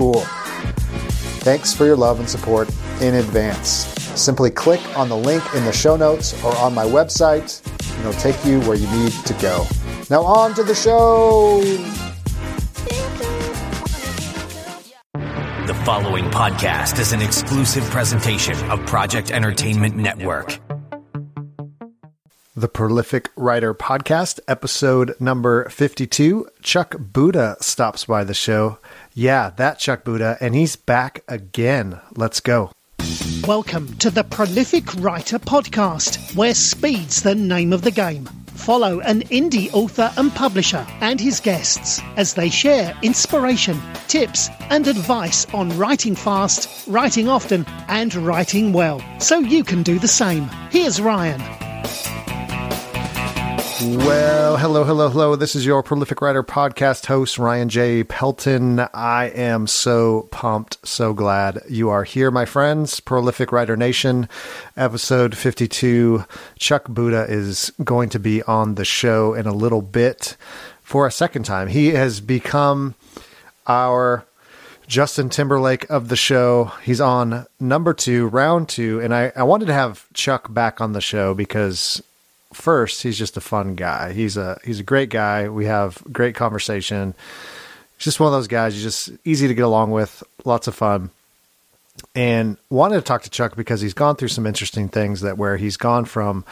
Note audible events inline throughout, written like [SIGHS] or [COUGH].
cool. Thanks for your love and support in advance. Simply click on the link in the show notes or on my website, and it'll take you where you need to go. Now, on to the show. The following podcast is an exclusive presentation of Project Entertainment Network. The Prolific Writer Podcast, episode number 52. Chuck Buda stops by the show. Yeah, that Chuck Buda, and he's back again. Let's go. Welcome to the Prolific Writer Podcast, where speed's the name of the game. Follow an indie author and publisher and his guests as they share inspiration, tips, and advice on writing fast, writing often, and writing well, so you can do the same. Here's Ryan. Well, hello, hello, hello. This is your prolific writer podcast host, Ryan J. Pelton. I am so pumped, so glad you are here, my friends. Prolific Writer Nation, episode 52. Chuck Buda is going to be on the show in a little bit for a second time. He has become our Justin Timberlake of the show. He's on number two, round two. And I, I wanted to have Chuck back on the show because first, he's just a fun guy. He's a he's a great guy. We have great conversation. Just one of those guys. You just easy to get along with. Lots of fun. And wanted to talk to Chuck because he's gone through some interesting things that where he's gone from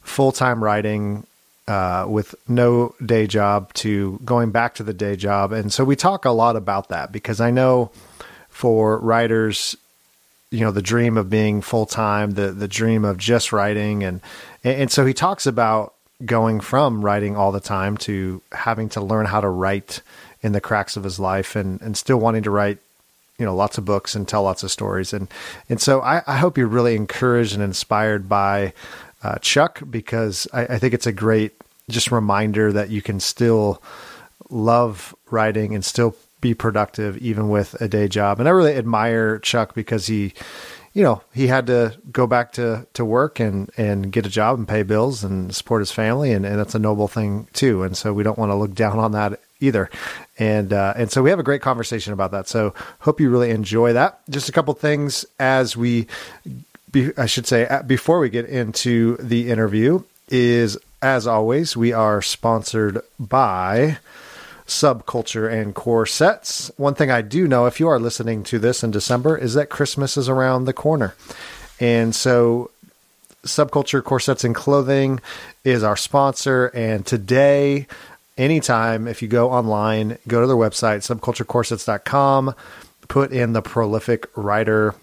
full time writing uh, with no day job to going back to the day job. And so we talk a lot about that because I know for writers, you know, the dream of being full time, the the dream of just writing and and, and so he talks about going from writing all the time to having to learn how to write in the cracks of his life and, and still wanting to write, you know, lots of books and tell lots of stories. And, and so I, I hope you're really encouraged and inspired by uh, Chuck because I, I think it's a great just reminder that you can still love writing and still be productive even with a day job. And I really admire Chuck because he, you know, he had to go back to, to work and, and get a job and pay bills and support his family. And, and that's a noble thing too. And so we don't want to look down on that either. And, uh, and so we have a great conversation about that. So hope you really enjoy that. Just a couple things as we, be, I should say, before we get into the interview is as always, we are sponsored by subculture and corsets. One thing I do know, if you are listening to this in December, is that Christmas is around the corner. And so subculture corsets and clothing is our sponsor. And today, anytime, if you go online, go to their website, subculturecorsets.com, put in the prolific writer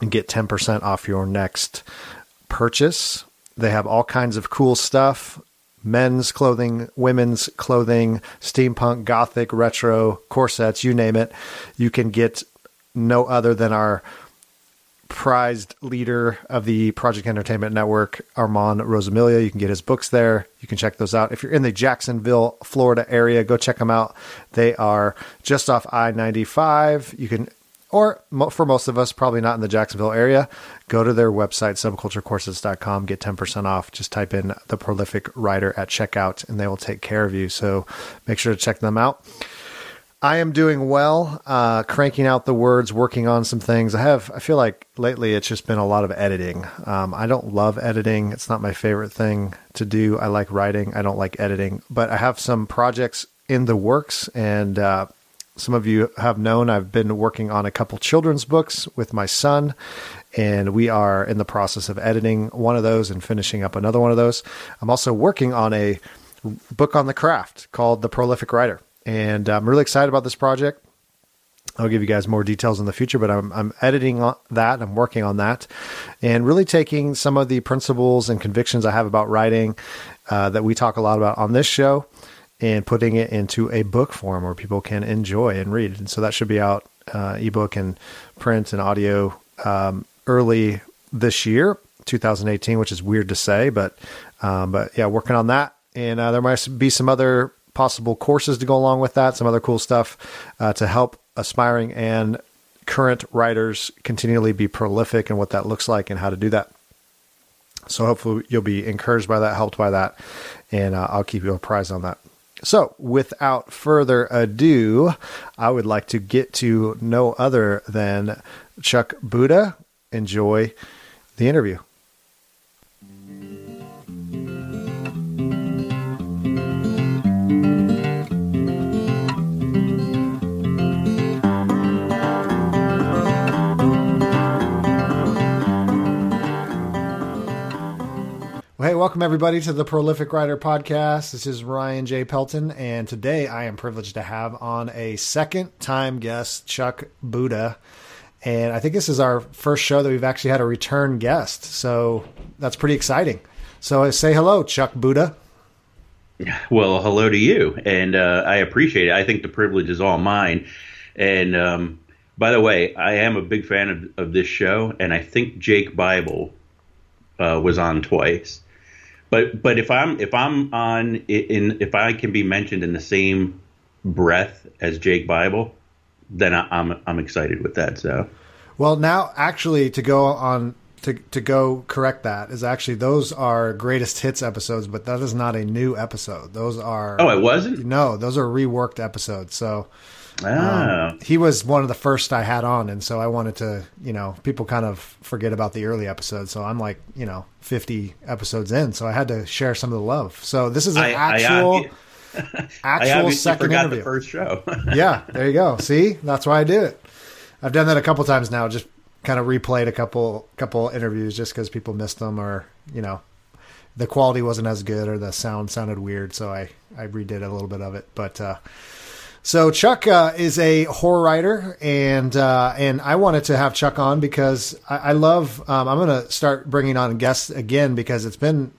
and get 10% off your next purchase. They have all kinds of cool stuff men's clothing, women's clothing, steampunk, gothic, retro, corsets, you name it. You can get no other than our prized leader of the Project Entertainment Network, Armand Rosamilia. You can get his books there. You can check those out. If you're in the Jacksonville, Florida area, go check them out. They are just off I 95. You can or for most of us, probably not in the Jacksonville area, go to their website, subculturecorsets.com, get 10% off. Just type in the prolific writer at checkout and they will take care of you. So make sure to check them out. I am doing well, uh, cranking out the words, working on some things. I have, I feel like lately it's just been a lot of editing. Um, I don't love editing. It's not my favorite thing to do. I like writing. I don't like editing, but I have some projects in the works and, uh, some of you have known I've been working on a couple children's books with my son, and we are in the process of editing one of those and finishing up another one of those. I'm also working on a book on the craft called The Prolific Writer, and I'm really excited about this project. I'll give you guys more details in the future, but I'm, I'm editing that. I'm working on that and really taking some of the principles and convictions I have about writing uh, that we talk a lot about on this show and putting it into a book form where people can enjoy and read. And so that should be out uh, ebook and print and audio um, early this year, 2018, which is weird to say, but um, but yeah, working on that. And uh, there might be some other possible courses to go along with that, some other cool stuff uh, to help aspiring and current writers continually be prolific and what that looks like and how to do that. So hopefully you'll be encouraged by that, helped by that, and uh, I'll keep you apprised on that. So, without further ado, I would like to get to no other than Chuck Buda. Enjoy the interview. Welcome everybody to the Prolific Writer Podcast. This is Ryan J. Pelton, and today I am privileged to have on a second time guest, Chuck Buda. And I think this is our first show that we've actually had a return guest. So that's pretty exciting. So I say hello, Chuck Buda. Well, hello to you. And uh, I appreciate it. I think the privilege is all mine. And um, by the way, I am a big fan of, of this show, and I think Jake Bible uh, was on twice. But but if I'm if I'm on in if I can be mentioned in the same breath as Jake Bible, then I, I'm I'm excited with that. So, well, now actually to go on to to go correct that is actually those are greatest hits episodes, but that is not a new episode. Those are oh, it wasn't. No, those are reworked episodes. So Ah. Um, he was one of the first I had on, and so I wanted to, you know, people kind of forget about the early episodes. So I'm like, you know, 50 episodes in, so I had to share some of the love. So this is an I, actual, [LAUGHS] I, actual second interview. first show. [LAUGHS] yeah, there you go. See, that's why I did it. I've done that a couple times now. Just kind of replayed a couple couple interviews just because people missed them, or you know, the quality wasn't as good, or the sound sounded weird. So I I redid a little bit of it, but. uh so Chuck uh, is a horror writer, and uh, and I wanted to have Chuck on because I, I love. Um, I'm going to start bringing on guests again because it's been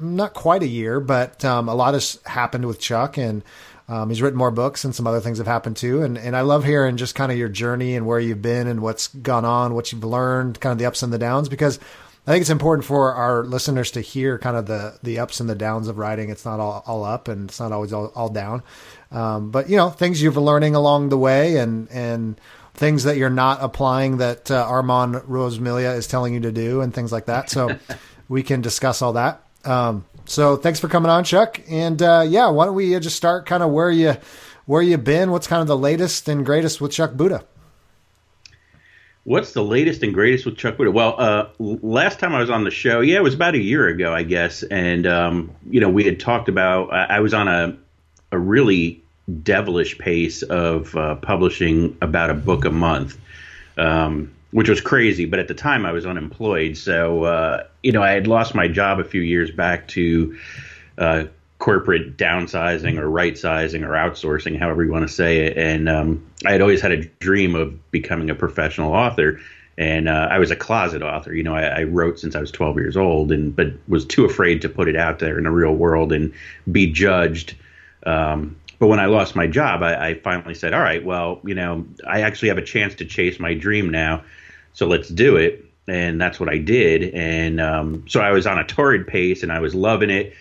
not quite a year, but um, a lot has happened with Chuck, and um, he's written more books, and some other things have happened too. And and I love hearing just kind of your journey and where you've been and what's gone on, what you've learned, kind of the ups and the downs, because. I think it's important for our listeners to hear kind of the the ups and the downs of writing. It's not all, all up and it's not always all, all down. Um, but you know, things you've learning along the way, and and things that you're not applying that uh, Armand Rosamilia is telling you to do, and things like that. So [LAUGHS] we can discuss all that. Um, so thanks for coming on, Chuck. And uh, yeah, why don't we uh, just start kind of where you where you been? What's kind of the latest and greatest with Chuck Buda? What's the latest and greatest with Chuck Buda? Well, uh, last time I was on the show, yeah, it was about a year ago, I guess, and um, you know we had talked about. I was on a a really devilish pace of uh, publishing about a book a month, um, which was crazy. But at the time, I was unemployed, so uh, you know I had lost my job a few years back to uh, corporate downsizing or right sizing or outsourcing, however you want to say it. And um, I had always had a dream of becoming a professional author. And uh, I was a closet author. You know, I, I, wrote since I was 12 years old, and but was too afraid to put it out there in the real world and be judged um, but when I lost my job, I, I, finally said, all right, well, you know, I actually have a chance to chase my dream now. So let's do it. And that's what I did. And um, so I was on a torrid pace and I was loving it,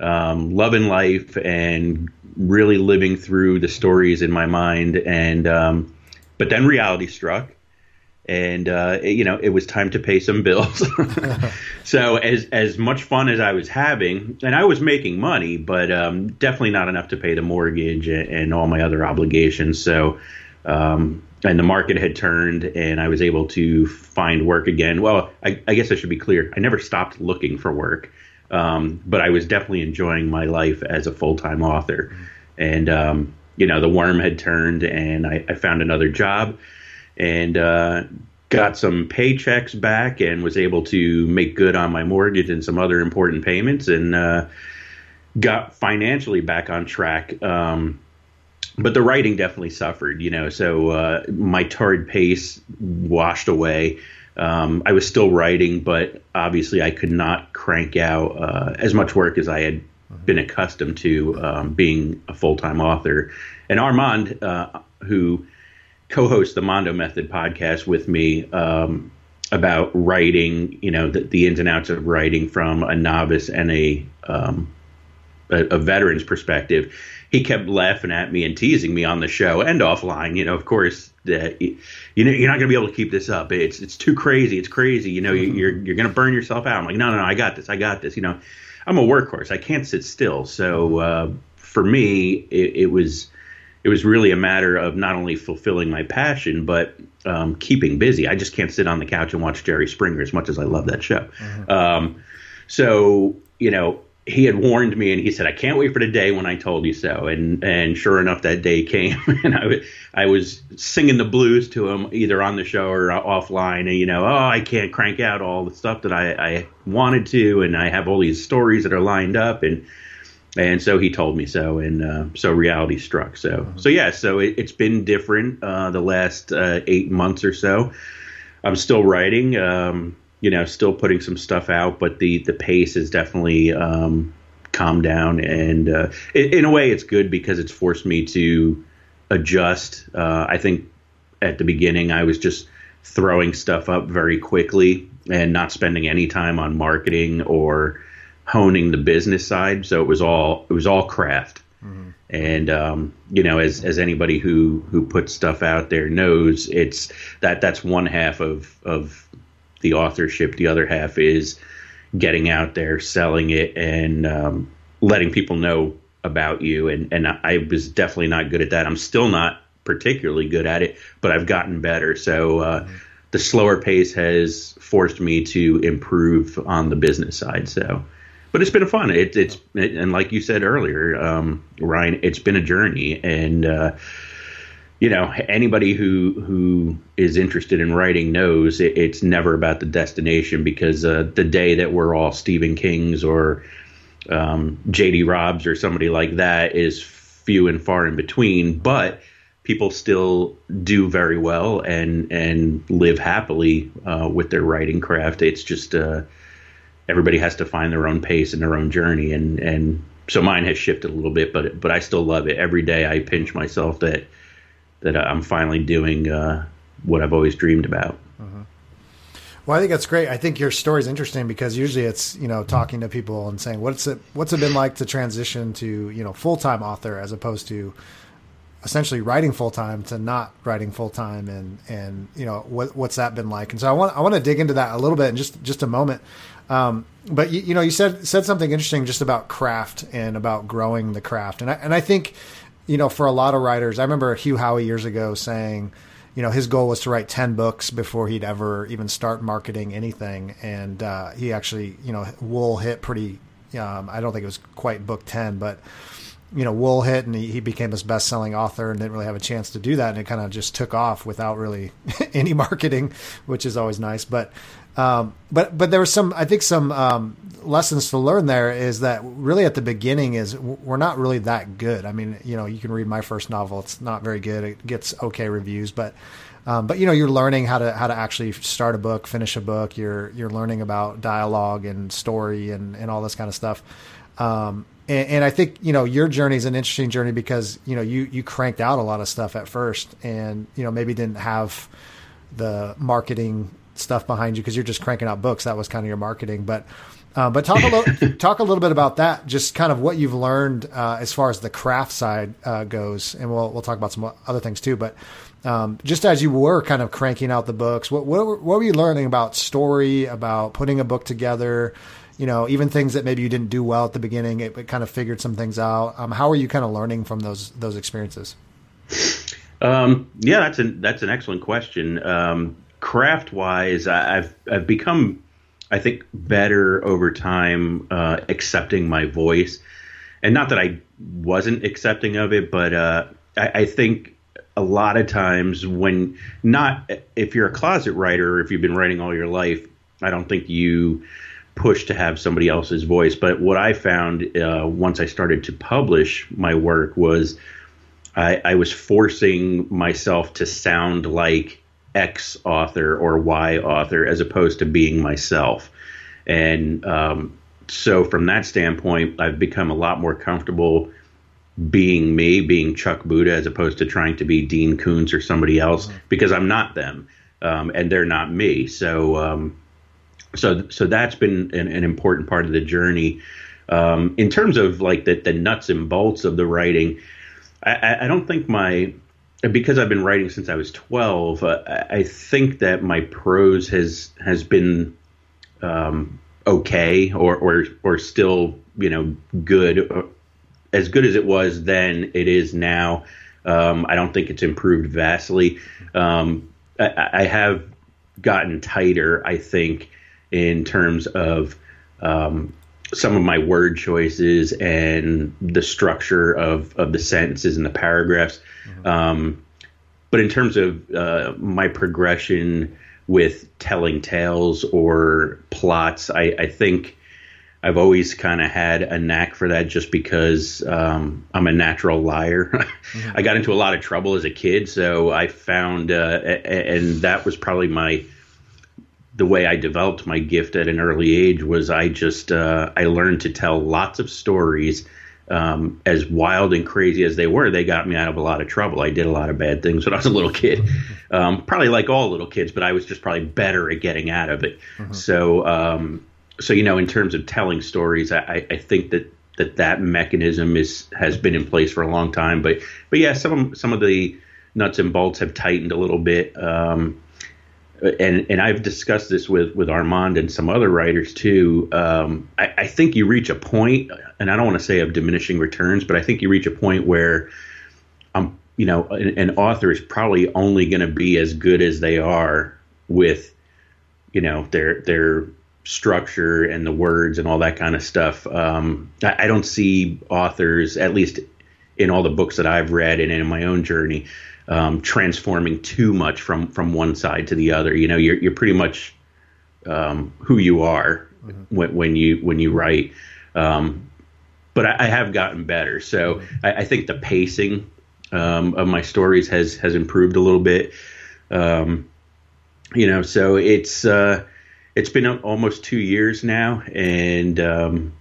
um, loving life and really living through the stories in my mind. And, um, but then reality struck. And uh, it, you know it was time to pay some bills. [LAUGHS] so as as much fun as I was having, and I was making money, but um, definitely not enough to pay the mortgage and, and all my other obligations. So. Um, and the market had turned, and I was able to find work again. Well, I, I guess I should be clear. I never stopped looking for work, um, but I was definitely enjoying my life as a full time author. And um, you know, the worm had turned, and I, I found another job and uh, got some paychecks back and was able to make good on my mortgage and some other important payments and uh, got financially back on track. Um, but the writing definitely suffered, you know. So uh, my torrid pace washed away. Um, I was still writing, but obviously I could not crank out uh, as much work as I had been accustomed to um, being a full time author. And Armand, uh, who co-host the Mando Method podcast with me um, about writing, you know, the, the, ins and outs of writing from a novice and a, um, a, a veteran's perspective. He kept laughing at me and teasing me on the show and offline. You know, of course, that you know you're not going to be able to keep this up. It's it's too crazy. It's crazy. You know, mm-hmm. you're you're going to burn yourself out. I'm like, no, no, no, I got this. I got this. You know, I'm a workhorse. I can't sit still. So uh, for me, it, it was it was really a matter of not only fulfilling my passion but um, keeping busy. I just can't sit on the couch and watch Jerry Springer as much as I love that show. Mm-hmm. Um, so you know, he had warned me, and he said, "I can't wait for the day when I told you so." And and sure enough, that day came, [LAUGHS] and I, I was singing the blues to him either on the show or offline. And you know, oh, I can't crank out all the stuff that I, I wanted to, and I have all these stories that are lined up, and and so he told me so, and uh, so reality struck. So, mm-hmm. so yeah, so it, has been different uh, the last uh, eight months or so. I'm still writing, um, you know, still putting some stuff out, but the the pace has definitely um, calmed down, and uh, it, in a way, it's good because it's forced me to adjust. Uh, I think at the beginning, I was just throwing stuff up very quickly and not spending any time on marketing or honing the business side. So it was all it was all craft. Mm-hmm. And um, you know, as as anybody who who puts stuff out there knows, it's that that's one half of of the authorship. The other half is getting out there, selling it, and um, letting people know about you. And and I was definitely not good at that. I'm still not particularly good at it, but I've gotten better. So. Uh, mm-hmm. The slower pace has forced me to improve on the business side. So, but it's been fun. It, it's it, and like you said earlier, um, Ryan, it's been a journey, and uh, you know anybody who who is interested in writing knows it, it's never about the destination because uh, the day that we're all Stephen Kings or um, J.D. Robbs or somebody like that is few and far in between, but people still do very well and and live happily uh, with their writing craft. It's just uh, everybody has to find their own pace and their own journey and and so mine has shifted a little bit but but I still love it. Every day I pinch myself that that I'm finally doing uh, what I've always dreamed about. Uh-huh. well I think that's great. I think your story is interesting because usually it's you know talking to people and saying what's it what's it been like to transition to you know full-time author as opposed to essentially writing full time to not writing full time and and you know what what's that been like? And so I want I want to dig into that a little bit in just just a moment um, but you, you, know, you said said something interesting just about craft and about growing the craft, and I, and I think you know for a lot of writers, I remember Hugh Howey years ago saying, you know, his goal was to write ten books before he'd ever even start marketing anything, and uh, he actually, you know, Wool hit pretty. Um, I don't think it was quite book ten, but you know, Wool hit and he, he, became this best selling author and didn't really have a chance to do that. And it kind of just took off without really [LAUGHS] any marketing, which is always nice. But um, but but there was some I think some um, lessons to learn there is that really at the beginning is we're not really that good. I mean, you know, you can read my first novel; it's not very good. It gets okay reviews, but um, but you know, you're learning how to how to actually start a book, finish a book. You're you're learning about dialogue and story and and all this kind of stuff. Um, and, and, I think you know your journey is an interesting journey because you know you you cranked out a lot of stuff at first, and you know maybe didn't have the marketing stuff behind you because you're just cranking out books. That was kind of your marketing. But Uh, but talk a little [LAUGHS] talk a little bit about that. Just kind of what you've learned uh, as far as the craft side uh, goes, and we'll we'll talk about some other things too. But um, just as you were kind of cranking out the books, what what, what were you learning about story, about putting a book together? You know, even things that maybe you didn't do well at the beginning, it, it kind of figured some things out. Um, how are you kind of learning from those those experiences? Um, yeah, that's an that's an excellent question. Craft wise, I've I've become, I think, better over time uh, accepting my voice, and not that I wasn't accepting of it, but uh, I, I think a lot of times when not if you're a closet writer if you've been writing all your life, I don't think you push to have somebody else's voice. But what I found uh, once I started to publish my work was I, I was forcing myself to sound like X author or Y author as opposed to being myself. And um, so, from that standpoint, I've become a lot more comfortable being me, being Chuck Buda, as opposed to trying to be Dean Koontz or somebody else, mm-hmm. because I'm not them, um, and they're not me. So, um, so, so that's been an, an, important part of the journey. Um, in terms of like the, the nuts and bolts of the writing, I, I don't think my because I've been writing since I was 12, uh, I think that my prose has has been um, okay or, or or still you know good uh, as good as it was then it is now. Um, I don't think it's improved vastly. Um, I, I, have gotten tighter, I think, in terms of um, some of my word choices and the structure of, of the sentences and the paragraphs. Mm-hmm. Um, but in terms of uh, my progression with telling tales or plots, I, I think I've always kind of had a knack for that just because um, I'm a natural liar. [LAUGHS] mm-hmm. I got into a lot of trouble as a kid, so I found, uh, and that was probably my the way I developed my gift at an early age was I just uh, I learned to tell lots of stories. Um, as wild and crazy as they were, they got me out of a lot of trouble. I did a lot of bad things when I was a little kid, um, probably like all little kids, but I was just probably better at getting out of it. Mm-hmm. So, um, so you know, in terms of telling stories, I, I think that that that mechanism is has been in place for a long time. But but yeah, some some of the nuts and bolts have tightened a little bit. Um, and and I've discussed this with with Armand and some other writers too. Um, I, I, think you reach a point, and I don't want to say of diminishing returns, but I think you reach a point where, um, you know, an, an author is probably only going to be as good as they are with, you know, their their structure and the words and all that kind of stuff. Um, I, I don't see authors, at least in all the books that I've read and in my own journey um, transforming too much from from one side to the other. You know, you're you're pretty much um, who you are mm-hmm. when, when you when you write. Um, but I, I, have gotten better, so mm-hmm. I, I, think the pacing um, of my stories has has improved a little bit. Um, you know, so it's uh, it's been almost two years now, and um,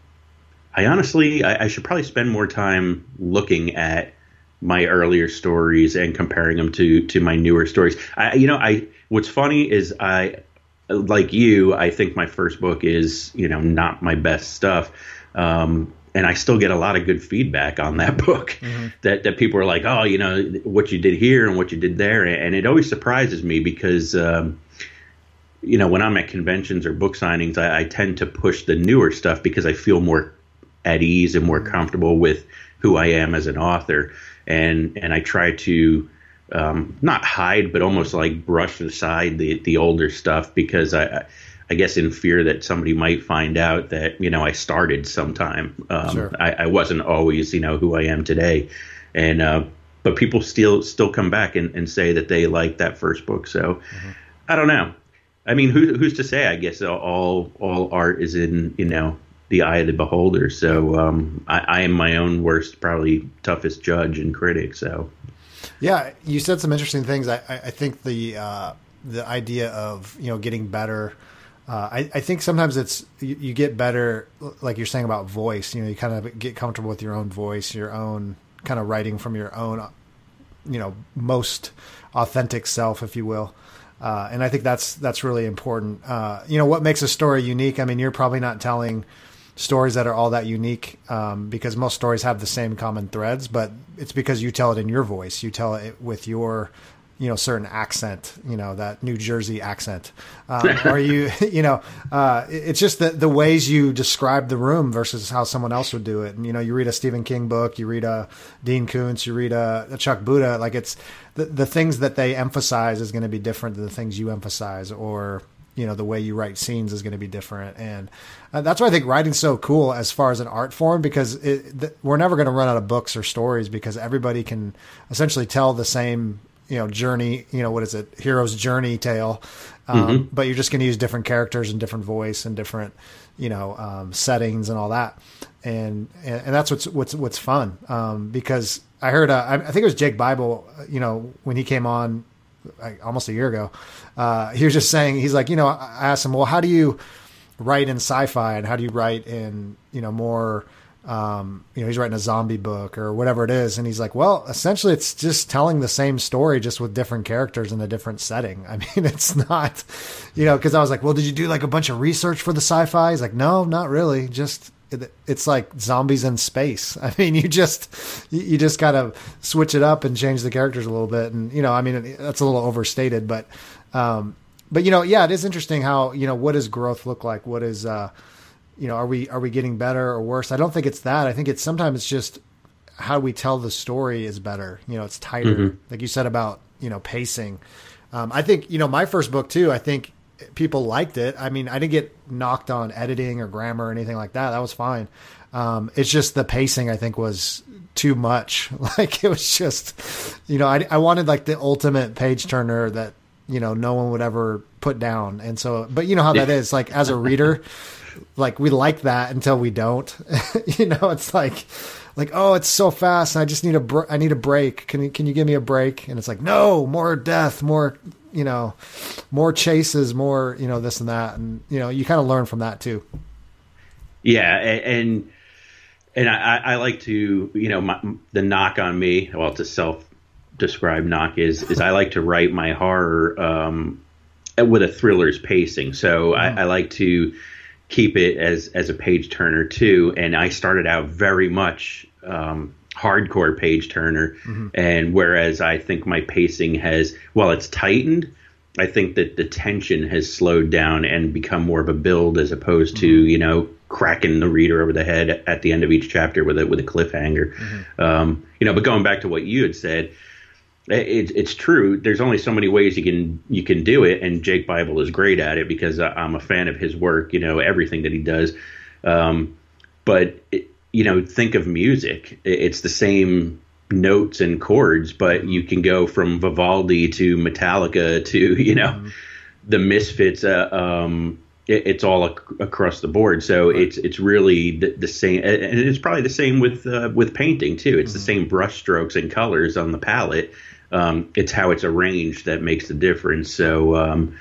I honestly I, I should probably spend more time looking at my earlier stories and comparing them to to my newer stories. I, you know, I what's funny is I like you. I think my first book is you know not my best stuff. Um, and I still get a lot of good feedback on that [LAUGHS] book. Mm-hmm. That that people are like, oh, you know, what you did here and what you did there, and it always surprises me because, um, you know, when I'm at conventions or book signings, I, I, tend to push the newer stuff because I feel more at ease and more mm-hmm. comfortable with who I am as an author and and I try to um, not hide, but almost like brush aside the the older stuff because I. I guess in fear that somebody might find out that you know I started sometime. Um, sure. I, I, wasn't always you know who I am today, and uh, but people still still come back and, and say that they like that first book. So mm-hmm. I don't know. I mean, who, who's to say? I guess all all art is in you know the eye of the beholder. So um, I, I, am my own worst, probably toughest judge and critic. So yeah, you said some interesting things. I, I think the uh, the idea of you know getting better. Uh, I, I, think sometimes it's you, you, get better, like you're saying about voice. You know, you kind of get comfortable with your own voice, your own kind of writing from your own, you know, most authentic self, if you will. Uh, and I think that's that's really important. Uh, you know, what makes a story unique? I mean, you're probably not telling stories that are all that unique um, because most stories have the same common threads, but it's because you tell it in your voice. You tell it with your you know certain accent you know that new jersey accent um, you [LAUGHS] you know uh, it's just the, the ways you describe the room versus how someone else would do it and you know you read a stephen king book you read a dean koontz you read a, a chuck buda like it's the, the things that they emphasize is going to be different than the things you emphasize or you know the way you write scenes is going to be different. And uh, that's why i think writing's so cool as far as an art form because it, th- we're never going to run out of books or stories because everybody can essentially tell the same you know journey you know what is it? Hero's journey tale. Um, mm-hmm. but you're just going to use different characters and different voice and different you know um, settings and all that. And, and and that's what's what's what's fun. Um, because I heard uh, I think it was Jake Bible you know when he came on like, almost a year ago uh, he was just saying he's like you know I asked him well how do you write in sci-fi and how do you write in you know more um, you know, he's writing a zombie book or whatever it is. And he's like, well, essentially it's just telling the same story, just with different characters in a different setting. [LAUGHS] I mean, it's not, you know, cause I was like, well, did you do like a bunch of research for the sci-fi? He's like, no, not really. Just, it's like zombies in space. [LAUGHS] I mean, you just, you just gotta switch it up and change the characters a little bit. And, you know, I mean, that's a little overstated, but, um, but you know, yeah, it is interesting how, you know, what does growth look like? What is, uh, you know, are we are we getting better or worse? I don't think it's that. I think it's sometimes it's just how we tell the story is better. You know, it's tighter, mm-hmm. like you said about you know pacing. Um, I think you know my first book too. I think people liked it. I mean, I didn't get knocked on editing or grammar or anything like that. That was fine. Um, it's just the pacing. I think was too much. [LAUGHS] Like it was just, you know, I, I wanted like the ultimate page turner that you know no one would ever put down. And so, but you know how that is. Like as a reader like we like that until we don't. [LAUGHS] you know, it's like like oh, it's so fast. I just need a br- I need a break. Can you can you give me a break? And it's like no, more death, more you know, more chases, more you know this and that, and you know you kind of learn from that too. Yeah, and and I, I like to you know my, the knock on me. Well, it's a self described knock is is I like to write my horror um, with a thriller's pacing. So mm. I, I like to keep it as as a page turner too. And I started out very much um, hardcore page turner, mm-hmm. and whereas I think my pacing has, well, it's tightened. I think that the tension has slowed down and become more of a build as opposed mm-hmm. to you know cracking the reader over the head at the end of each chapter with a with a cliffhanger. Mm-hmm. Um, you know, but going back to what you had said, it, it's true. There's only so many ways you can you can do it, and Jake Bible is great at it because I'm a fan of his work. You know everything that he does. Um, but it, you know, think of music. It's the same notes and chords, but you can go from Vivaldi to Metallica to [LAUGHS] you know mm-hmm. the Misfits. Uh, um, it, it's all ac- across the board. So right. it's it's really the, the, same, and it's probably the same with uh, with painting too. It's mm-hmm. the same brush strokes and colors on the palette um, it's how it's arranged that makes the difference. So, um,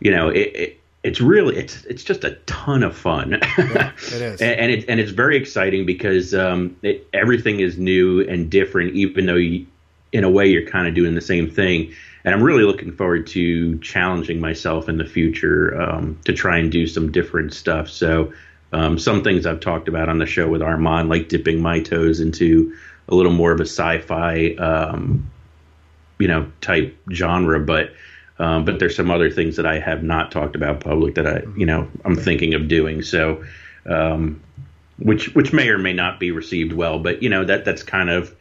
you know, it, it, it's really it's it's just a ton of fun. Yeah, it is, [LAUGHS] and, and, it, and it's very exciting because um, it, everything is new and different, even though you, in a way you're kind of doing the same thing. And I'm really looking forward to challenging myself in the future um, to try and do some different stuff. So. Um, some things I've talked about on the show with Armand, like dipping my toes into a little more of a sci-fi um, you know type genre, but um, but there's some other things that I have not talked about public that I you know I'm thinking of doing. So um, which which may or may not be received well, but you know that that's kind of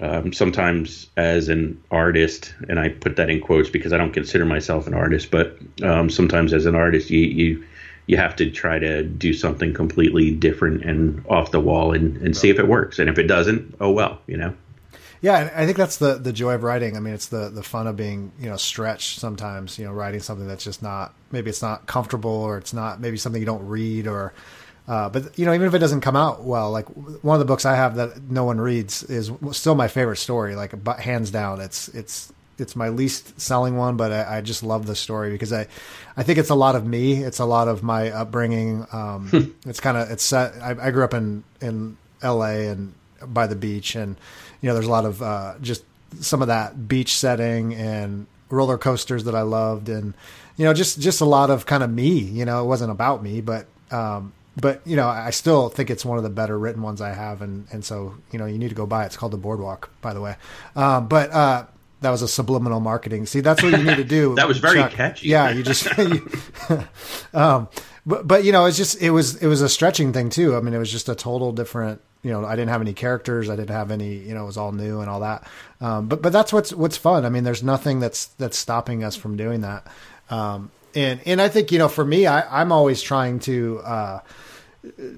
um, sometimes as an artist, and I put that in quotes because I don't consider myself an artist, but um, sometimes as an artist, you you you have to try to do something completely different and off the wall and, and see if it works. And if it doesn't, oh well, you know. Yeah, I think that's the the joy of writing. I mean, it's the the fun of being you know stretched sometimes. You know, writing something that's just not maybe it's not comfortable or it's not maybe something you don't read or. Uh, but you know, even if it doesn't come out well, like one of the books I have that no one reads is still my favorite story. Like, hands down, it's it's it's my least selling one, but I, I, just love the story because I, I think it's a lot of me. It's a lot of my upbringing. Um, hmm. it's kind of it's set. I, I, grew up in in L.A. and by the beach, and you know, there's a lot of uh, just some of that beach setting and roller coasters that I loved, and you know, just just a lot of kind of me. You know, it wasn't about me, but um, but you know, I still think it's one of the better written ones I have, and and so you know, you need to go buy it. It's called The Boardwalk, by the way. Um, but uh, that was a subliminal marketing. See, that's what you need to do. [LAUGHS] that was very Chuck. catchy. Yeah, you just. [LAUGHS] you, [LAUGHS] um, but but you know, it's just it was it was a stretching thing too. I mean, it was just a total different. You know, I didn't have any characters. I didn't have any. You know, it was all new and all that. Um, but but that's what's what's fun. I mean, there's nothing that's that's stopping us from doing that. Um, and and I think you know, for me, I, I'm always trying to. Uh,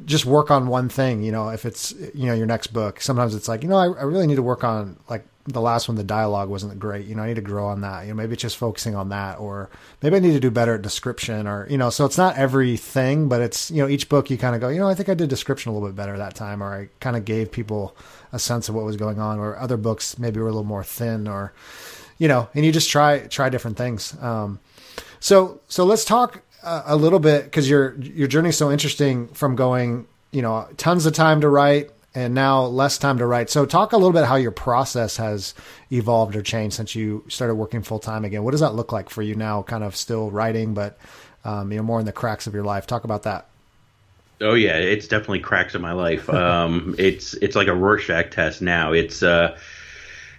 just work on one thing. You know, if it's you know your next book, sometimes it's like you know I, I really need to work on like the last one, the dialogue wasn't great. You know, I need to grow on that. You know, maybe it's just focusing on that, or maybe I need to do better at description, or you know. So it's not everything, but it's you know each book you kind of go, you know, I think I did description a little bit better that time, or I kind of gave people a sense of what was going on. Or other books maybe were a little more thin, or you know, and you just try try different things. Um, so so let's talk a, a little bit because your your journey's so interesting from going you know tons of time to write and now less time to write. So talk a little bit how your process has evolved or changed since you started working full time again. What does that look like for you now? Kind of still writing, but um, you know more in the cracks of your life. Talk about that. Oh yeah, it's definitely cracks in my life. [LAUGHS] Um, it's it's like a Rorschach test now. It's uh,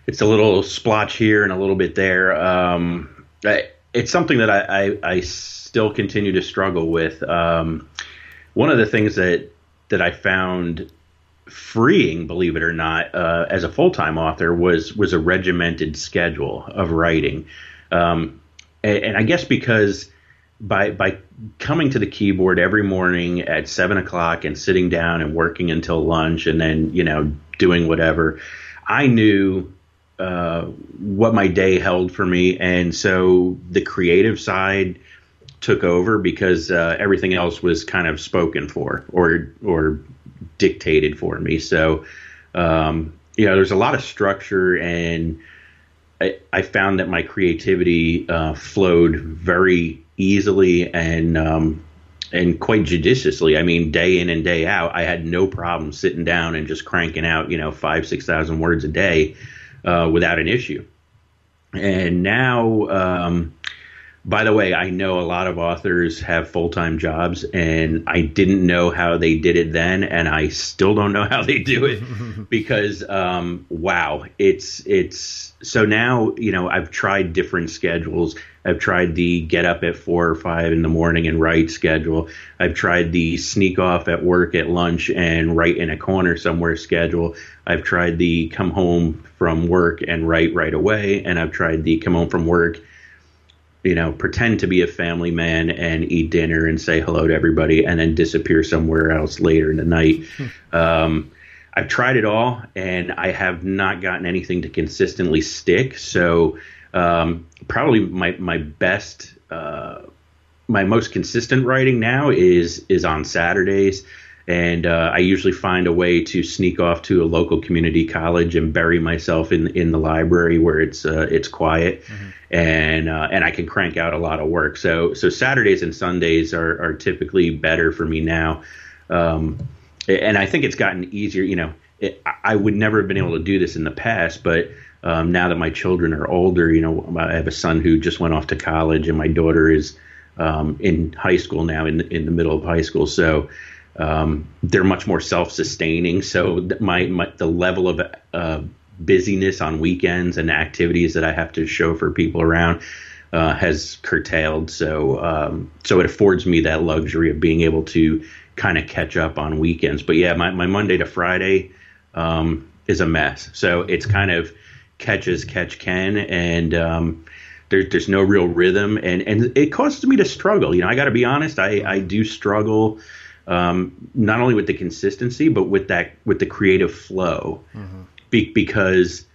it's a little splotch here and a little bit there. Um, it's something that I, I, I still continue to struggle with. Um, one of the things that that I found freeing, believe it or not, uh, as a full time author was was a regimented schedule of writing, um, and, and, I guess because by by coming to the keyboard every morning at seven o'clock and sitting down and working until lunch and then you know doing whatever, I knew. Uh, what my day held for me, and so the creative side took over because uh, everything else was kind of spoken for or or dictated for me. So, um, you know, there's a lot of structure, and I, I found that my creativity uh, flowed very easily and um, and quite judiciously. I mean, day in and day out, I had no problem sitting down and just cranking out, you know, five six thousand words a day uh, without an issue. And now. Um, by the way, I know a lot of authors have full time jobs, and I didn't know how they did it then, and I still don't know how they do it [LAUGHS] because um, wow, it's it's so now you know I've tried different schedules. I've tried the get up at four or five in the morning and write schedule. I've tried the sneak off at work at lunch and write in a corner somewhere schedule. I've tried the come home from work and write right away, and I've tried the come home from work you know, pretend to be a family man and eat dinner and say hello to everybody and then disappear somewhere else later in the night. Hmm. Um, I've tried it all and I have not gotten anything to consistently stick. So, um, probably my, my best, uh, my most consistent writing now is, is on Saturdays and uh, I usually find a way to sneak off to a local community college and bury myself in in the library where it's uh, it's quiet, mm-hmm. and uh, and I can crank out a lot of work. So so Saturdays and Sundays are are typically better for me now, um, and I think it's gotten easier. You know, it, I would never have been able to do this in the past, but um, now that my children are older, you know, I have a son who just went off to college, and my daughter is um, in high school now, in in the middle of high school, so. Um, they're much more self-sustaining. So my, my the level of uh, busyness on weekends and activities that I have to show for people around uh, has curtailed. So um, so it affords me that luxury of being able to kind of catch up on weekends. But yeah, my, my Monday to Friday um, is a mess. So it's kind of catch as catch can and um, there's there's no real rhythm and and it causes me to struggle. You know, I got to be honest. I I do struggle um, not only with the consistency but with that with the creative flow mm-hmm. Be- because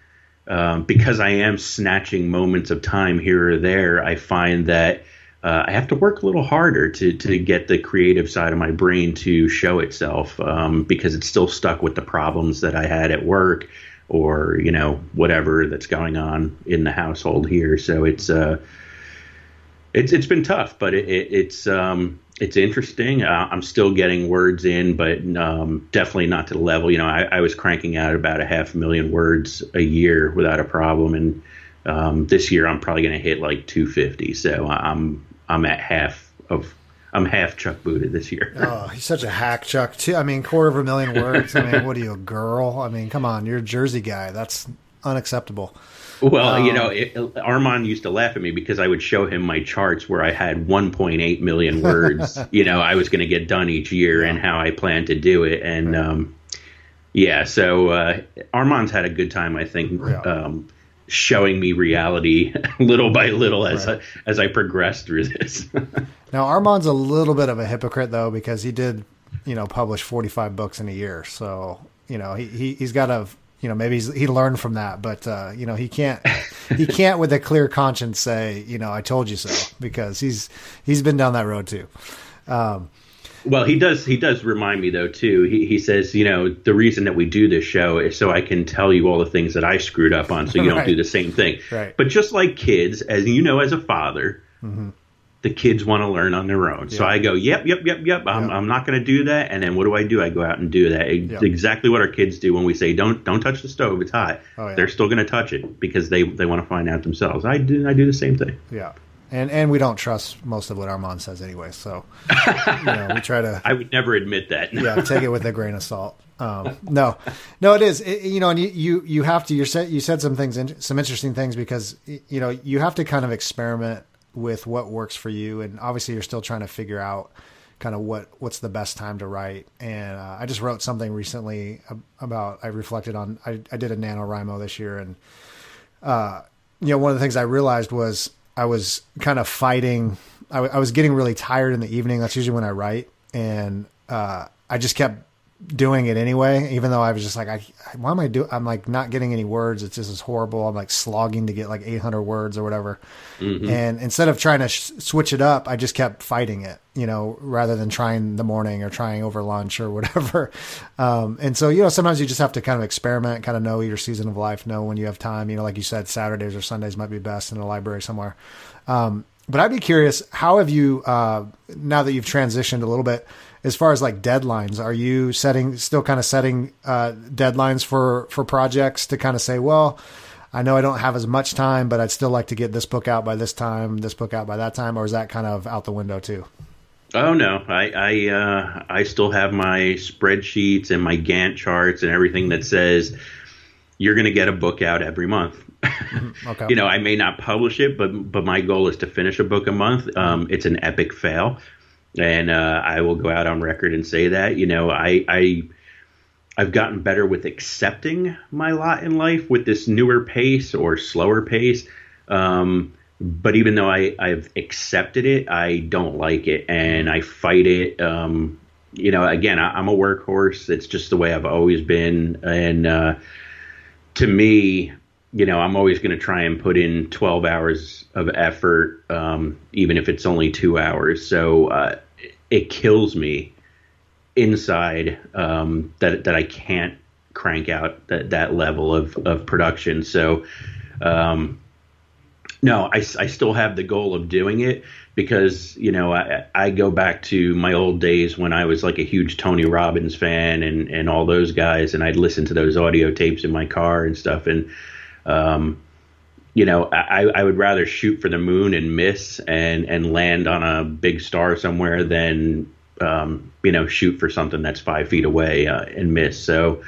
um, because I am snatching moments of time here or there I find that uh, I have to work a little harder to to get the creative side of my brain to show itself um, because it's still stuck with the problems that I had at work or you know whatever that's going on in the household here so it's uh it's it's been tough but it, it, it's um it's interesting. Uh, I'm still getting words in, but um, definitely not to the level. You know, I, I, was cranking out about a half a million words a year without a problem, and Um, this year, I'm probably going to hit like 250. So I'm I'm at half of I'm half Chuck booted this year. oh, he's such a hack, Chuck. Too. I mean, quarter of a million words. I mean, what are you, a girl? I mean, come on, you're a Jersey guy. That's unacceptable. Well, Um, you know, it, Armand used to laugh at me because I would show him my charts where I had 1.8 million [LAUGHS] words. you know, I was going to get done each year and how I planned to do it, and um, yeah, so uh, Armand's had a good time, I think, Yeah. um, showing me reality [LAUGHS] little by little as Right. I, as I progress through this. [LAUGHS] Now, Armand's a little bit of a hypocrite though because he did, you know, publish 45 books in a year. So, you know, he, he he's got to, you know, maybe he's, he learned from that, but uh, you know, he can't he [LAUGHS] can't with a clear conscience say, you know, I told you so because he's he's been down that road too. Well, he does. He does remind me though too. He he says, you know, the reason that we do this show is so I can tell you all the things that I screwed up on, so you [LAUGHS] don't do the same thing. Right. But just like kids, as you know, as a father, mm-hmm. the kids want to learn on their own. So I go, yep, yep, yep, yep. I'm Yeah. I'm not going to do that. And then what do I do? I go out and do that. It's Yeah. Exactly what our kids do when we say, don't don't touch the stove. It's hot. Oh, yeah. They're still going to touch it because they they want to find out themselves. I do I do the same thing. Yeah. And and we don't trust most of what Armand says anyway. So, you know, we try to [LAUGHS] I would never admit that. [LAUGHS] yeah, take it with a grain of salt. Um, no, no, it is. It, you know, and you, you, you have to. You said you said some things, some interesting things because you know you have to kind of experiment with what works for you, and obviously you're still trying to figure out kind of what what's the best time to write. And uh, I just wrote something recently about. I reflected on. I, I did a NaNoWriMo this year, and uh, you know, one of the things I realized was I was kind of fighting. I, w- I was getting really tired in the evening. That's usually when I write, and uh, I just kept doing it anyway. Even though I was just like, I, why am I doing? I'm like not getting any words. It's just is horrible. I'm like slogging to get like 800 words or whatever. And instead of trying to sh- switch it up, I just kept fighting it. You know, rather than trying the morning or trying over lunch or whatever. [LAUGHS] Um, and so you know, sometimes you just have to kind of experiment, kind of know your season of life, know when you have time. You know, like you said, Saturdays or Sundays might be best in a library somewhere. Um, but I'd be curious, how have you, uh, now that you've transitioned a little bit, as far as like deadlines, are you setting, still kind of setting uh, deadlines for, for projects to kind of say, well, I know I don't have as much time, but I'd still like to get this book out by this time, this book out by that time, or is that kind of out the window too? Oh no, I I uh, I still have my spreadsheets and my Gantt charts and everything that says you're going to get a book out every month. Okay. [LAUGHS] you know, I may not publish it, but but my goal is to finish a book a month. Um, it's an epic fail, and uh, I will go out on record and say that. You know, I I I've gotten better with accepting my lot in life with this newer pace or slower pace. Um, but even though I, I've accepted it, I don't like it and I fight it. Um, you know, again, I, I'm a workhorse. It's just the way I've always been. And uh, to me, you know, I'm always going to try and put in 12 hours of effort, um, even if it's only two hours. So uh, it kills me inside um, that that I can't crank out that that level of of production. So. Um, no, I, I still have the goal of doing it because you know I, I go back to my old days when I was like a huge Tony Robbins fan and and all those guys, and I'd listen to those audio tapes in my car and stuff, and um, you know I, I would rather shoot for the moon and miss and and land on a big star somewhere than um, you know shoot for something that's five feet away uh, and miss. So.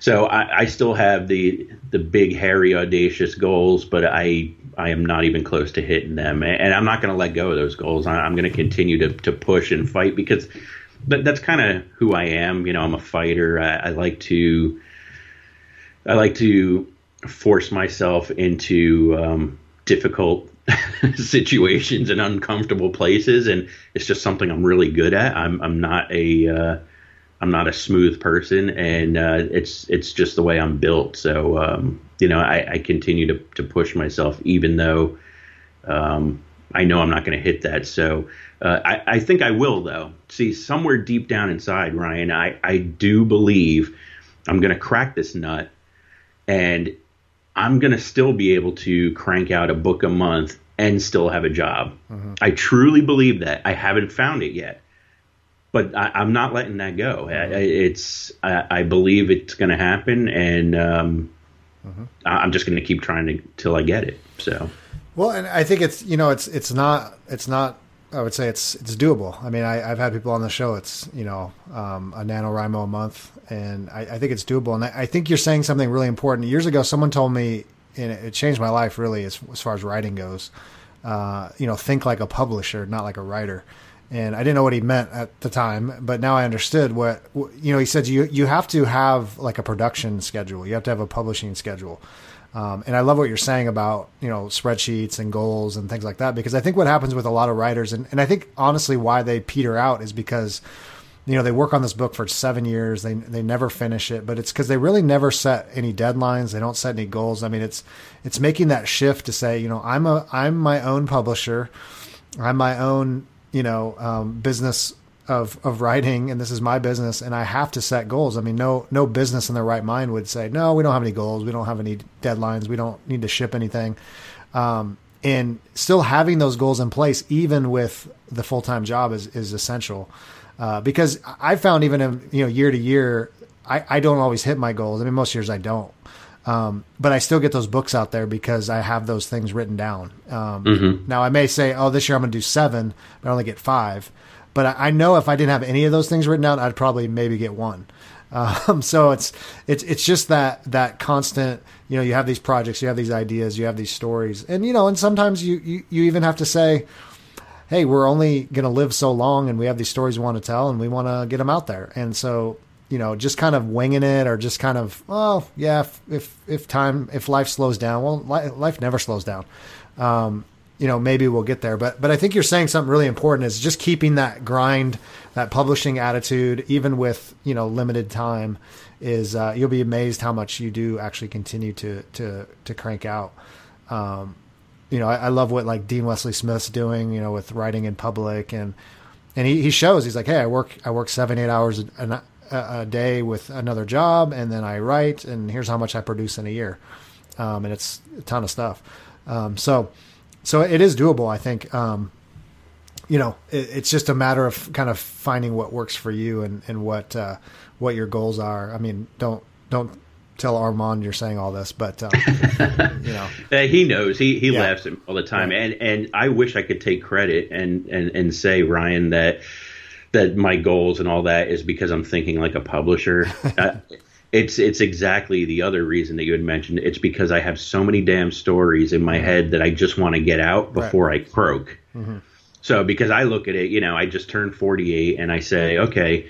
So I, I still have the the big, hairy, audacious goals, but I I am not even close to hitting them, and I'm not going to let go of those goals. I, I'm going to continue to to push and fight because that, that's kind of who I am. You know, I'm a fighter. I, I like to I like to force myself into um, difficult [LAUGHS] situations and uncomfortable places, and it's just something I'm really good at. I'm I'm not a uh, I'm not a smooth person, and uh, it's it's just the way I'm built. So um, you know, I, I continue to to push myself, even though um, I know I'm not going to hit that. So uh, I, I think I will, though. See, somewhere deep down inside, Ryan, I I do believe I'm going to crack this nut, and I'm going to still be able to crank out a book a month and still have a job. I truly believe that. I haven't found it yet but I, I'm not letting that go. I, I- it's I, I believe it's going to happen, and um, mm-hmm. I'm just going to keep trying to till I get it. So, well, and I think it's you know it's it's not it's not I would say it's it's doable. I mean, I, have had people on the show. It's you know um, a NaNoWriMo a month, and I, I think it's doable. And I, I, think you're saying something really important. Years ago, someone told me, and it changed my life really as, as far as writing goes. Uh, you know, think like a publisher, not like a writer. And I didn't know what he meant at the time, but now I understood what you know. He said you you have to have like a production schedule. You have to have a publishing schedule. Um, and I love what you're saying about you know spreadsheets and goals and things like that because I think what happens with a lot of writers and, and I think honestly why they peter out is because you know they work on this book for seven years they they never finish it but it's because they really never set any deadlines they don't set any goals. I mean it's it's making that shift to say you know I'm a I'm my own publisher I'm my own you know um, business of of writing and this is my business and I have to set goals. I mean no no business in their right mind would say, No, we don't have any goals, we don't have any deadlines, we don't need to ship anything. Um, and still having those goals in place even with the full time job is is essential. Uh, because I found even in, you know year to year I, I don't always hit my goals. I mean most years I don't. Um, but I still get those books out there because I have those things written down. Um, mm-hmm. Now I may say, oh, this year I'm going to do seven, but I only get five. But I, know if I didn't have any of those things written down, I'd probably maybe get one. [LAUGHS] Um, so it's it's it's just that that constant. You know, you have these projects, you have these ideas, you have these stories, and you know, and sometimes you you, you even have to say, "Hey, we're only going to live so long, and we have these stories we want to tell, and we want to get them out there." And so you know, just kind of winging it or just kind of, oh yeah, if if, if time if life slows down, well, life never slows down. Um, you know, maybe we'll get there. But but I think you're saying something really important is just keeping that grind, that publishing attitude, even with you know limited time. Is uh, you'll be amazed how much you do actually continue to to to crank out. Um, you know, I, I, love what like Dean Wesley Smith's doing. You know, with writing in public and and he, he shows he's like, hey, I work I work seven eight hours a, a, a day with another job, and then I write, and here's how much I produce in a year, um, and it's a ton of stuff. Um, so so it is doable. I think. Um, you know, it, it's just a matter of kind of finding what works for you and and what uh, what your goals are. I mean, don't don't tell Armand you're saying all this, but um, you know, [LAUGHS] uh, he knows. He he yeah. laughs at me all the time, and and I wish I could take credit and and and say Ryan that that my goals and all that is because I'm thinking like a publisher. [LAUGHS] uh, it's it's exactly the other reason that you had mentioned. It's because I have so many damn stories in my head that I just want to get out before right. I croak. Mm-hmm. So because I look at it, you know, I just turned 48 and I say, okay,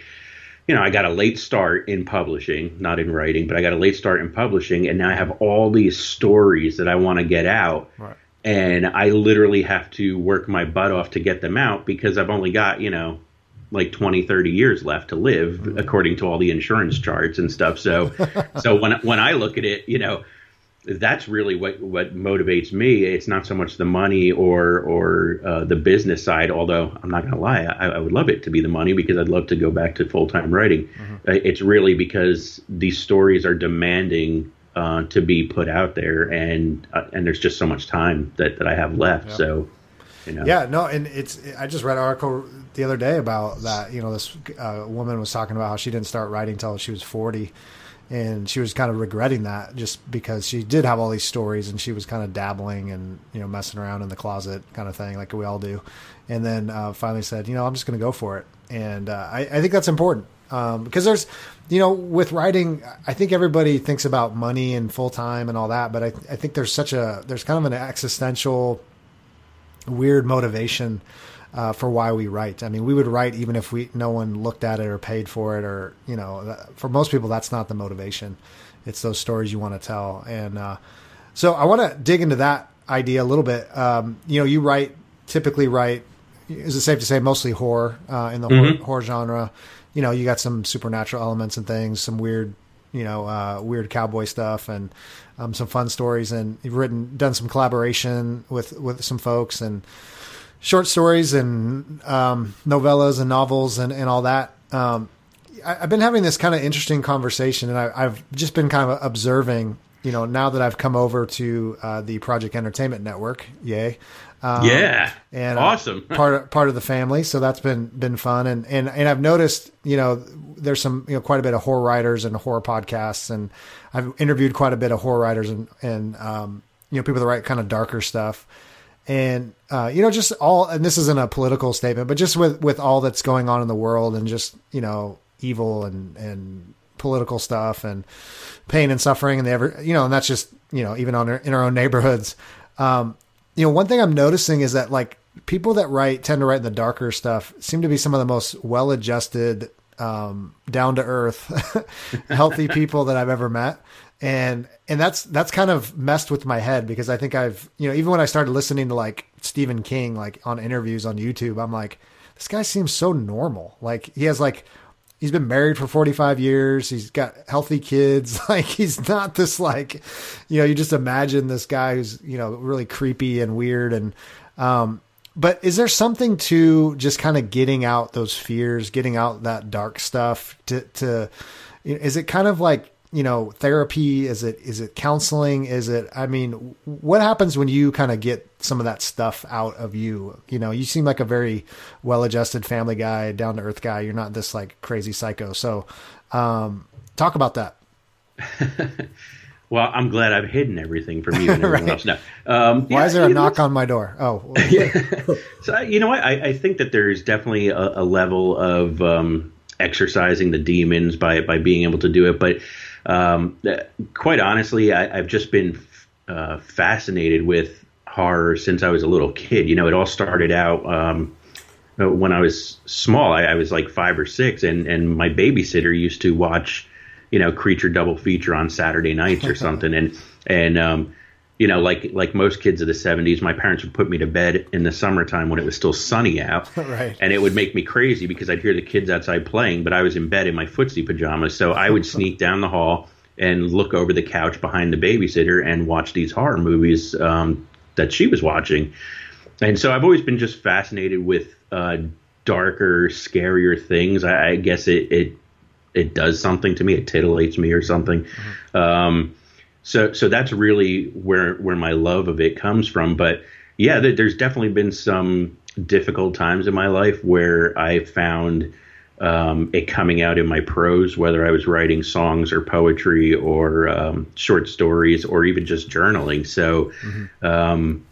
you know, I got a late start in publishing, not in writing, but I got a late start in publishing and now I have all these stories that I want to get out. Right. And I literally have to work my butt off to get them out because I've only got, you know, like 20 30 years left to live mm-hmm. according to all the insurance charts and stuff so [LAUGHS] so when when i look at it you know that's really what what motivates me it's not so much the money or or uh, the business side although i'm not going to lie I, I, would love it to be the money because i'd love to go back to full-time writing mm-hmm. uh, it's really because these stories are demanding uh, to be put out there and uh, and there's just so much time that, that i have left yep. so you know? Yeah, no, and it's. I just read an article the other day about that. You know, this uh, woman was talking about how she didn't start writing until she was forty, and she was kind of regretting that just because she did have all these stories and she was kind of dabbling and you know messing around in the closet kind of thing like we all do, and then uh, finally said, you know, I'm just going to go for it, and uh, I, I think that's important um, because there's you know with writing i think everybody thinks about money and full time and all that but I, I think there's such a there's kind of an existential weird motivation uh, for why we write. I mean, we would write even if we no one looked at it or paid for it, or you know, for most people that's not the motivation. It's those stories you want to tell, and uh, so I want to dig into that idea a little bit. Um, you know, you write typically write. Is it safe to say mostly horror uh, in the mm-hmm. horror, horror genre? You know, you got some supernatural elements and things, some weird you know, uh, weird cowboy stuff and um, some fun stories. And you've written, done some collaboration with with some folks and short stories and um, novellas and novels and, and all that. Um, I, have been having this kind of interesting conversation, and I, have just been kind of observing. You know, now that I've come over to uh, the Project Entertainment Network, yay, Um, yeah, and uh, awesome [LAUGHS] part of, part of the family. So that's been been fun, and and and I've noticed, you know, there's some you know quite a bit of horror writers and horror podcasts, and I've interviewed quite a bit of horror writers and and um, you know people that write kind of darker stuff, and uh, you know just all. And this isn't a political statement, but just with with all that's going on in the world, and just you know evil and and political stuff and pain and suffering, and they ever you know, and that's just you know even on our, in our own neighborhoods. Um, you know, one thing I'm noticing is that like people that write tend to write the darker stuff seem to be some of the most well-adjusted, um, down to earth, [LAUGHS] healthy people that I've ever met. And, and that's, that's kind of messed with my head because I think I've, you know, even when I started listening to like Stephen King, like on interviews on YouTube, I'm like, this guy seems so normal. Like he has like he's been married for 45 years. He's got healthy kids. [LAUGHS] Like he's not this like, you know, you just imagine this guy who's, you know, really creepy and weird. And, um, but is there something to just kind of getting out those fears, getting out that dark stuff to, to, is it kind of like you know therapy? Is it is it counseling? Is it i mean what happens when you kind of get some of that stuff out of you? You know you seem like a very well adjusted family guy down to earth guy. You're not this like crazy psycho. So um talk about that. [LAUGHS] Well i'm glad i've hidden everything from you and [LAUGHS] everyone right. else. Now um, why yeah, is there a knock on my door? Oh [LAUGHS] yeah. So you know what? I, I think that there's definitely a, a level of um exercising the demons by by being able to do it but um, quite honestly, I, have just been uh, fascinated with horror since I was a little kid. You know, it all started out um, when I was small. I, I, was like five or six, and and my babysitter used to watch, you know, Creature double feature on Saturday nights or [LAUGHS] something, and and um, you know, like like most kids of the '70s, my parents would put me to bed in the summertime when it was still sunny out, [LAUGHS] right. and it would make me crazy because I'd hear the kids outside playing, but I was in bed in my footsie pajamas, so I would [LAUGHS] sneak down the hall and look over the couch behind the babysitter and watch these horror movies um, that she was watching, and so I've always been just fascinated with uh, darker, scarier things. I, I guess it, it it does something to me, it titillates me or something. Mm-hmm. Um, so so that's really where where my love of it comes from. But yeah, there's definitely been some difficult times in my life where I found um, it coming out in my prose, whether I was writing songs or poetry or um, short stories or even just journaling. So, mm-hmm. um,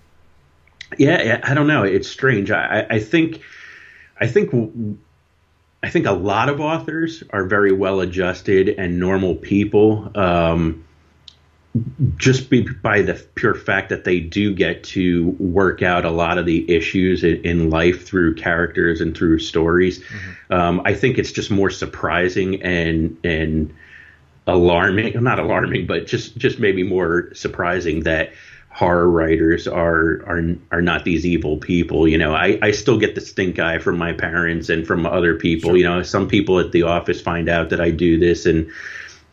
yeah, I don't know. It's strange. I, I think, I think, I think a lot of authors are very well adjusted and normal people. Um, just be, by the pure fact that they do get to work out a lot of the issues in, in life through characters and through stories. Mm-hmm. Um, I think it's just more surprising and and alarming, not alarming, but just just maybe more surprising that horror writers are are are not these evil people. You know, I, I still get the stink eye from my parents and from other people. Sure. You know, some people at the office find out that I do this and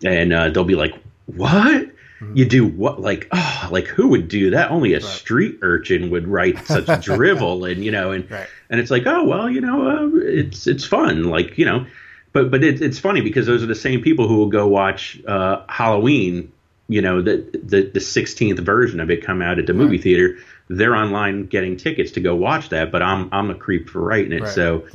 and uh, they'll be like, "What?" Mm-hmm. You do what? Like, oh, [SIGHS] like who would do that? Only a right. street urchin would write such [LAUGHS] drivel, and you know, and right. and it's like, oh well, you know, uh, it's it's fun, like you know, but but it, it's funny because those are the same people who will go watch uh, Halloween, you know, the the the sixteenth version of it come out at the movie theater. They're online getting tickets to go watch that, but I'm I'm a creep for writing it. So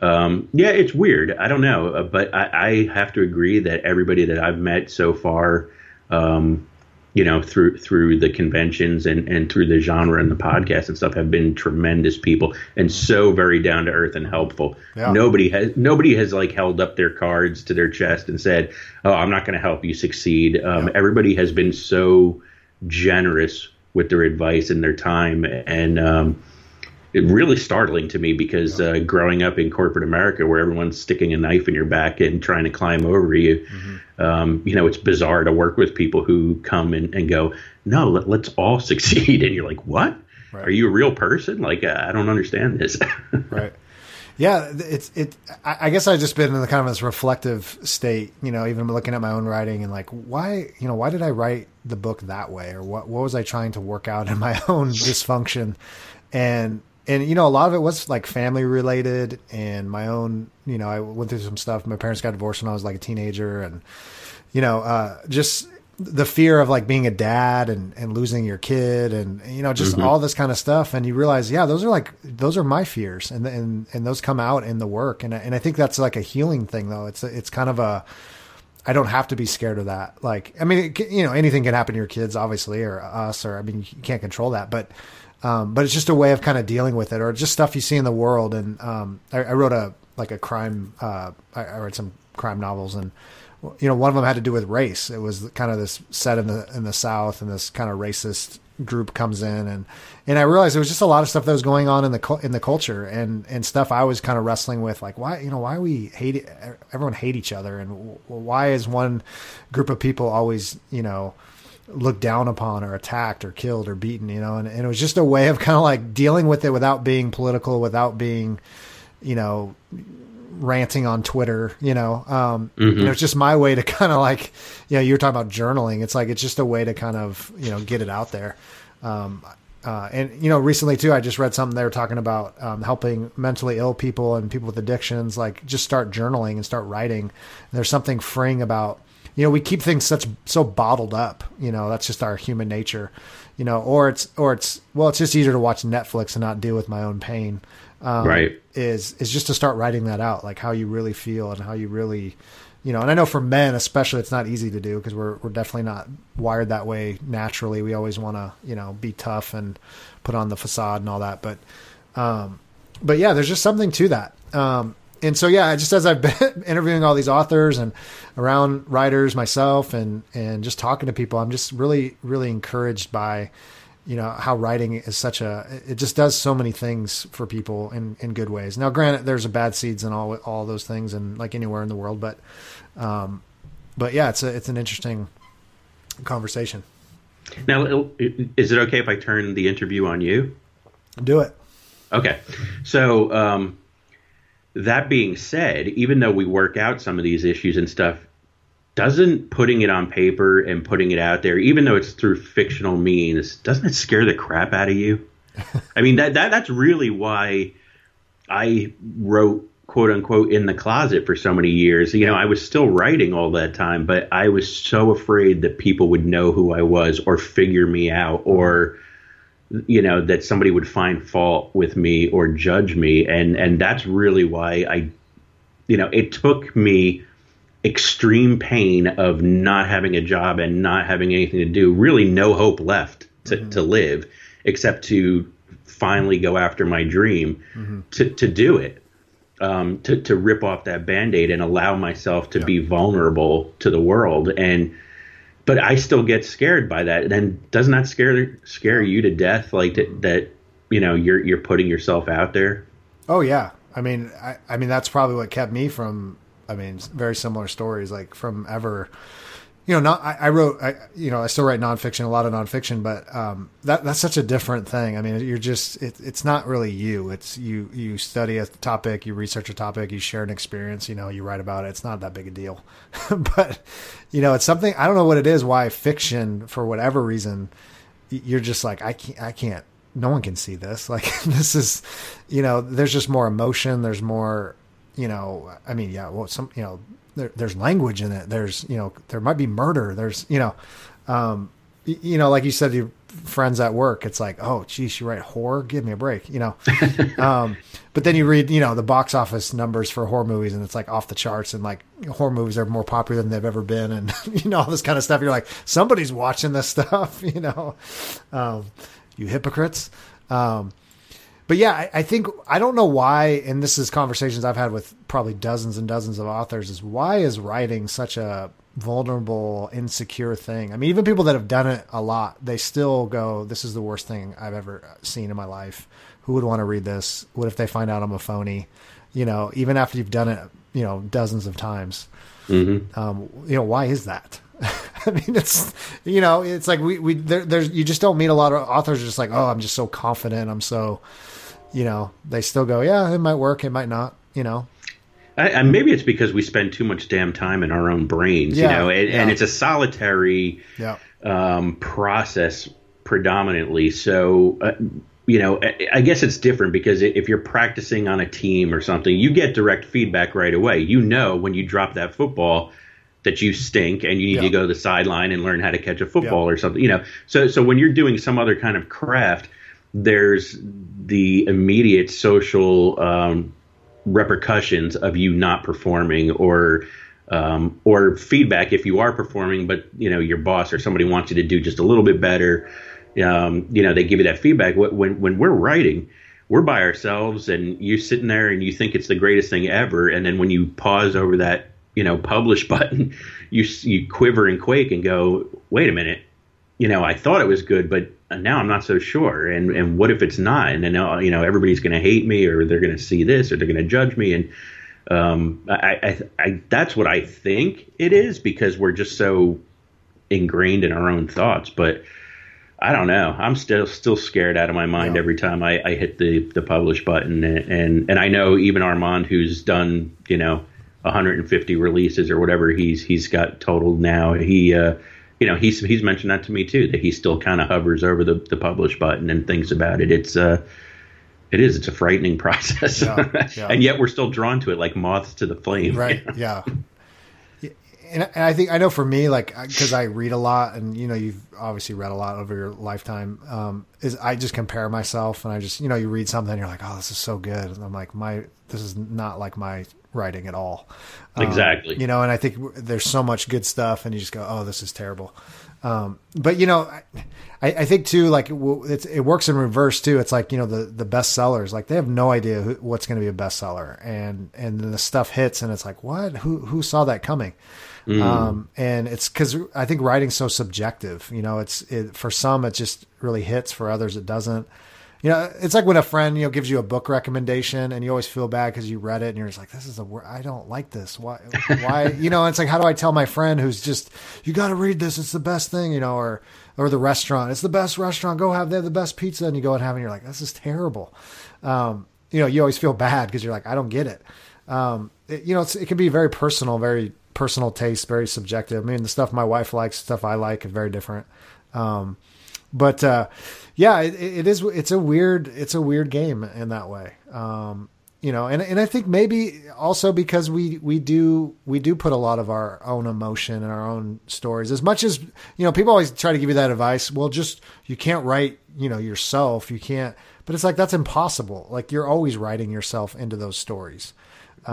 um, yeah, it's weird. I don't know, uh, but I, I have to agree that everybody that I've met so far. Um, you know, through through the conventions and, and through the genre and the podcast and stuff have been tremendous people and so very down to earth and helpful. Yeah. Nobody has nobody has like held up their cards to their chest and said, "Oh, I'm not going to help you succeed." Um, yeah. Everybody has been so generous with their advice and their time and um, really startling to me because uh, growing up in corporate America, where everyone's sticking a knife in your back and trying to climb over you, mm-hmm. um, you know, it's bizarre to work with people who come and, and go, "No, let, us all [LAUGHS] succeed," and you're like, "What? Right. Are you a real person? Like, uh, I don't understand this." [LAUGHS] right. Yeah, it's it. I guess I've just been in the kind of this reflective state, you know, even looking at my own writing and like, why, you know, why did I write the book that way, or what, what was I trying to work out in my [LAUGHS] own dysfunction? And and you know a lot of it was like family related and my own you know i went through some stuff. My parents got divorced when i was like a teenager and you know uh, just the fear of like being a dad and, and losing your kid and you know just all this kind of stuff. And you realize yeah those are like those are my fears and and and those come out in the work. And and I think that's like a healing thing though. It's it's kind of a I don't have to be scared of that. Like I mean it, you know anything can happen to your kids obviously or us or I mean you can't control that. But um, but it's just a way of kind of dealing with it or just stuff you see in the world and um, I, I wrote a like a crime uh, I, I read some crime novels and you know, one of them had to do with race. It was kind of this set in the in the South, and this kind of racist group comes in, and and I realized there was just a lot of stuff that was going on in the in the culture, and and stuff I was kind of wrestling with, like why you know why we hate everyone hate each other, and why is one group of people always you know looked down upon or attacked or killed or beaten, you know, and, and it was just a way of [LAUGHS] kind of like dealing with it without being political, without being, you know, ranting on Twitter, you know. Um, you know, it's just my way to [LAUGHS] kind of like, you know, you were talking about journaling. It's like, it's just a way to kind of, you know, get it out there. Um, uh, and you know, recently too, I just read something they were talking about um, helping mentally ill people and people with addictions, like just start journaling and start writing. there's something freeing about, you know, we keep things such so bottled up. You know, that's just our human nature. You know, or it's or it's well, it's just easier to watch Netflix and not deal with my own pain um, Right. is is just to start writing that out, like how you really feel and how you really, you know. And I know for men especially, it's not easy to do because we're we're definitely not wired that way naturally. We always want to, you know, be tough and put on the facade and all that. But, um, but yeah, there's just something to that. Um, and so yeah, just as I've been [LAUGHS] interviewing all these authors and around writers myself and and just talking to people, I'm just really really encouraged by you know how writing is such a it just does so many things for people in in good ways now granted there's a bad seeds and all all those things and like anywhere in the world but um but yeah it's a it's an interesting conversation Now, is it okay if I turn the interview on you? do it Okay. So, um, that being said, even though we work out some of these issues and stuff, doesn't putting it on paper and putting it out there, even though it's through fictional means, doesn't it scare the crap out of you? [LAUGHS] I mean, that, that that's really why I wrote quote unquote in the closet for so many years. You know, I was still writing all that time, but I was so afraid that people would know who I was or figure me out or you know that somebody would find fault with me or judge me. And and that's really why I you know it took me extreme pain of not having a job and not having anything to do really no hope left to, to live except to finally go after my dream to, to do it um, to, to rip off that band-aid and allow myself to be vulnerable to the world. And but I still get scared by that. And doesn't that scare scare you to death? Like that, that you know you're you're putting yourself out there. oh yeah i mean i i mean that's probably what kept me from i mean very similar stories like from ever you know, not I, I wrote, I, you know, I still write nonfiction, a lot of nonfiction, but um, that that's such a different thing. I mean, you're just, it, it's not really you. It's you, you study a topic, you research a topic, you share an experience, you know, you write about it. It's not that big a deal, [LAUGHS] but you know, it's something I don't know what it is. Why fiction, for whatever reason, you're just like I can't, I can't. No one can see this. [LAUGHS] Like this is, you know, there's just more emotion. There's more, you know. I mean, yeah. Well, some, you know, there, there's language in it. There's, you know, there might be murder. There's, you know, um, you know, like you said, your friends at work, it's like, oh, geez, you write horror? Give me a break, you know. [LAUGHS] um, but then you read, you know, the box office numbers for horror movies, and it's like off the charts, and like horror movies are more popular than they've ever been, and [LAUGHS] you know all this kind of stuff. You're like, somebody's watching this stuff, [LAUGHS] you know. Um, you hypocrites. Um, but yeah, I, I think I don't know why, and this is conversations I've had with probably dozens and dozens of authors. Is why is writing such a vulnerable, insecure thing? I mean, even people that have done it a lot, they still go, "This is the worst thing I've ever seen in my life." Who would want to read this? What if they find out I'm a phony? You know, even after you've done it, you know, dozens of times. Um, you know, why is that? [LAUGHS] [LAUGHS] I mean, it's you know, it's like we we there, there's you just don't meet a lot of authors just like, oh, I'm just so confident, I'm so, you know, they still go, yeah, it might work, it might not, you know. I, and maybe it's because we spend too much damn time in our own brains, Yeah, you know, and, and it's a solitary Yeah, um, process predominantly. So, uh, you know, I guess it's different because if you're practicing on a team or something, you get direct feedback right away. You know, when you drop that football, that you stink and you need Yeah. to go to the sideline and learn how to catch a football Yeah. or something. You know, so so when you're doing some other kind of craft, there's the immediate social um, repercussions of you not performing or um, or feedback if you are performing, but you know your boss or somebody wants you to do just a little bit better. Um, you know they give you that feedback. When when we're writing, we're by ourselves, and you're sitting there and you think it's the greatest thing ever, and then when you pause over that you know publish [LAUGHS] button, you you quiver and quake and go, wait a minute, you know I thought it was good, but now I'm not so sure. And and what if it's not? And then uh, you know everybody's going to hate me, or they're going to see this, or they're going to judge me, and um, I, I, I, that's what I think it is because we're just so ingrained in our own thoughts. But I don't know. I'm still still scared out of my mind Yeah. every time I, I hit the the publish button, and, and and I know even Armand, who's done you know 150 releases or whatever he's he's got totaled now. He uh, you know he's he's mentioned that to me too that he still kind of hovers over the the publish button and thinks about it. It's uh it is. It's a frightening [LAUGHS] process, Yeah, yeah. and yet we're still drawn to it like moths to the flame. right [LAUGHS] yeah and, and i think i know for me like because i read a lot and you know you've obviously read a lot over your lifetime um is i just compare myself and i just you know you read something and you're like oh this is so good and i'm like my this is not like my writing at all Um, Exactly. you know and i think there's so much good stuff and you just go oh this is terrible um, but you know, I, I think too, like it's, it works in reverse too. It's like you know the the best sellers, like they have no idea who, what's going to be a bestseller, and and then the stuff hits, and it's like what? Who who saw that coming? Um, and it's because I think writing's so subjective. You know, it's it, for some it just really hits, for others it doesn't. You know, it's like when a friend you know gives you a book recommendation, and you always feel bad because you read it, and you're just like, "This is a wor- I don't like this. Why? Why? [LAUGHS] you know, it's like, how do I tell my friend who's just, you got to read this. It's the best thing. You know, or or the restaurant. It's the best restaurant. Go have they have the best pizza, and you go and have, it, and you're like, this is terrible. Um, you know, you always feel bad because you're like, I don't get it. Um, it you know, it's, it can be very personal, very personal taste, very subjective. I mean, the stuff my wife likes, stuff I like, is very different. Um, but uh, yeah, it, it is. It's a weird. It's a weird game in that way. Um, you know, and and I think maybe also because we we do we do put a lot of our own emotion and our own stories. As much as you know, people always try to give you that advice. Well, just you can't write. You know yourself. You can't. But it's like that's impossible. Like you're always writing yourself into those stories.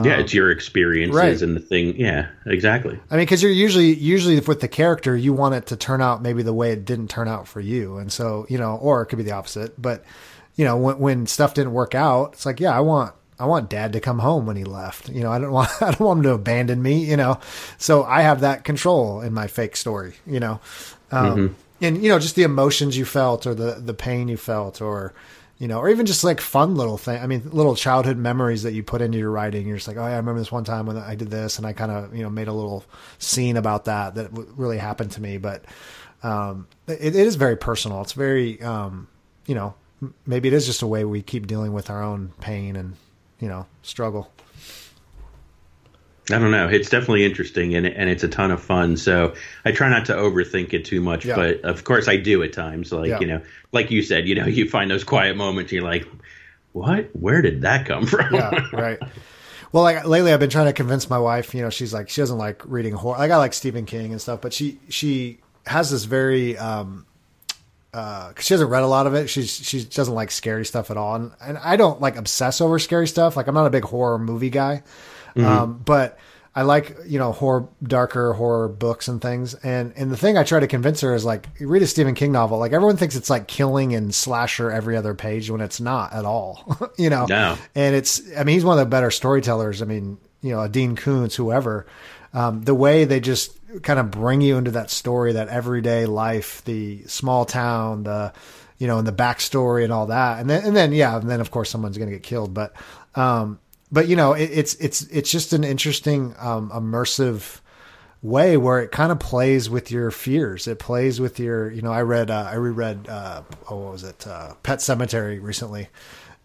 Yeah, it's your experiences right. and the thing. Yeah, exactly. I mean, because you're usually usually with the character, you want it to turn out maybe the way it didn't turn out for you, and so you know, or it could be the opposite. But you know, when when stuff didn't work out, it's like, yeah, I want I want Dad to come home when he left. You know, I don't [LAUGHS] want I don't want him to abandon me. You know, so I have that control in my fake story. You know, um, and you know, just the emotions you felt, or the the pain you felt, or you know, or even just like fun little thing. I mean, little childhood memories that you put into your writing. You're just like, oh yeah, I remember this one time when I did this, and I kind of you know made a little scene about that that really happened to me. But um, it, it is very personal. It's very um, you know, maybe it is just a way we keep dealing with our own pain and you know struggle. I don't know. It's definitely interesting and and it's a ton of fun. So I try not to overthink it too much, Yeah. but of course I do at times. Like Yeah. you know, like you said, you know, you find those quiet moments. And you're like, what? Where did that come from? yeah, right. Well, like lately, I've been trying to convince my wife. You know, she's like she doesn't like reading horror. Like I like Stephen King and stuff, but she she has this very um uh she hasn't read a lot of it. She's she doesn't like scary stuff at all, and and I don't like obsess over scary stuff. Like I'm not a big horror movie guy, um, but. I like you know horror, darker horror books and things, and and the thing I try to convince her is like you read a Stephen King novel, like everyone thinks it's like killing and slasher every other page when it's not at all, [LAUGHS] you know. No. And it's, I mean, he's one of the better storytellers. I mean, you know, a Dean Koontz, whoever. Um, the way they just kind of bring you into that story, that everyday life, the small town, the, you know, and the backstory and all that. And then, and then, yeah, and then of course someone's going to get killed. But, um, but you know, it, it's, it's, it's just an interesting, um, immersive, way where it kind of plays with your fears. It plays with your, you know, I read, uh, I reread, uh, oh, what was it? Uh, Pet Sematary recently.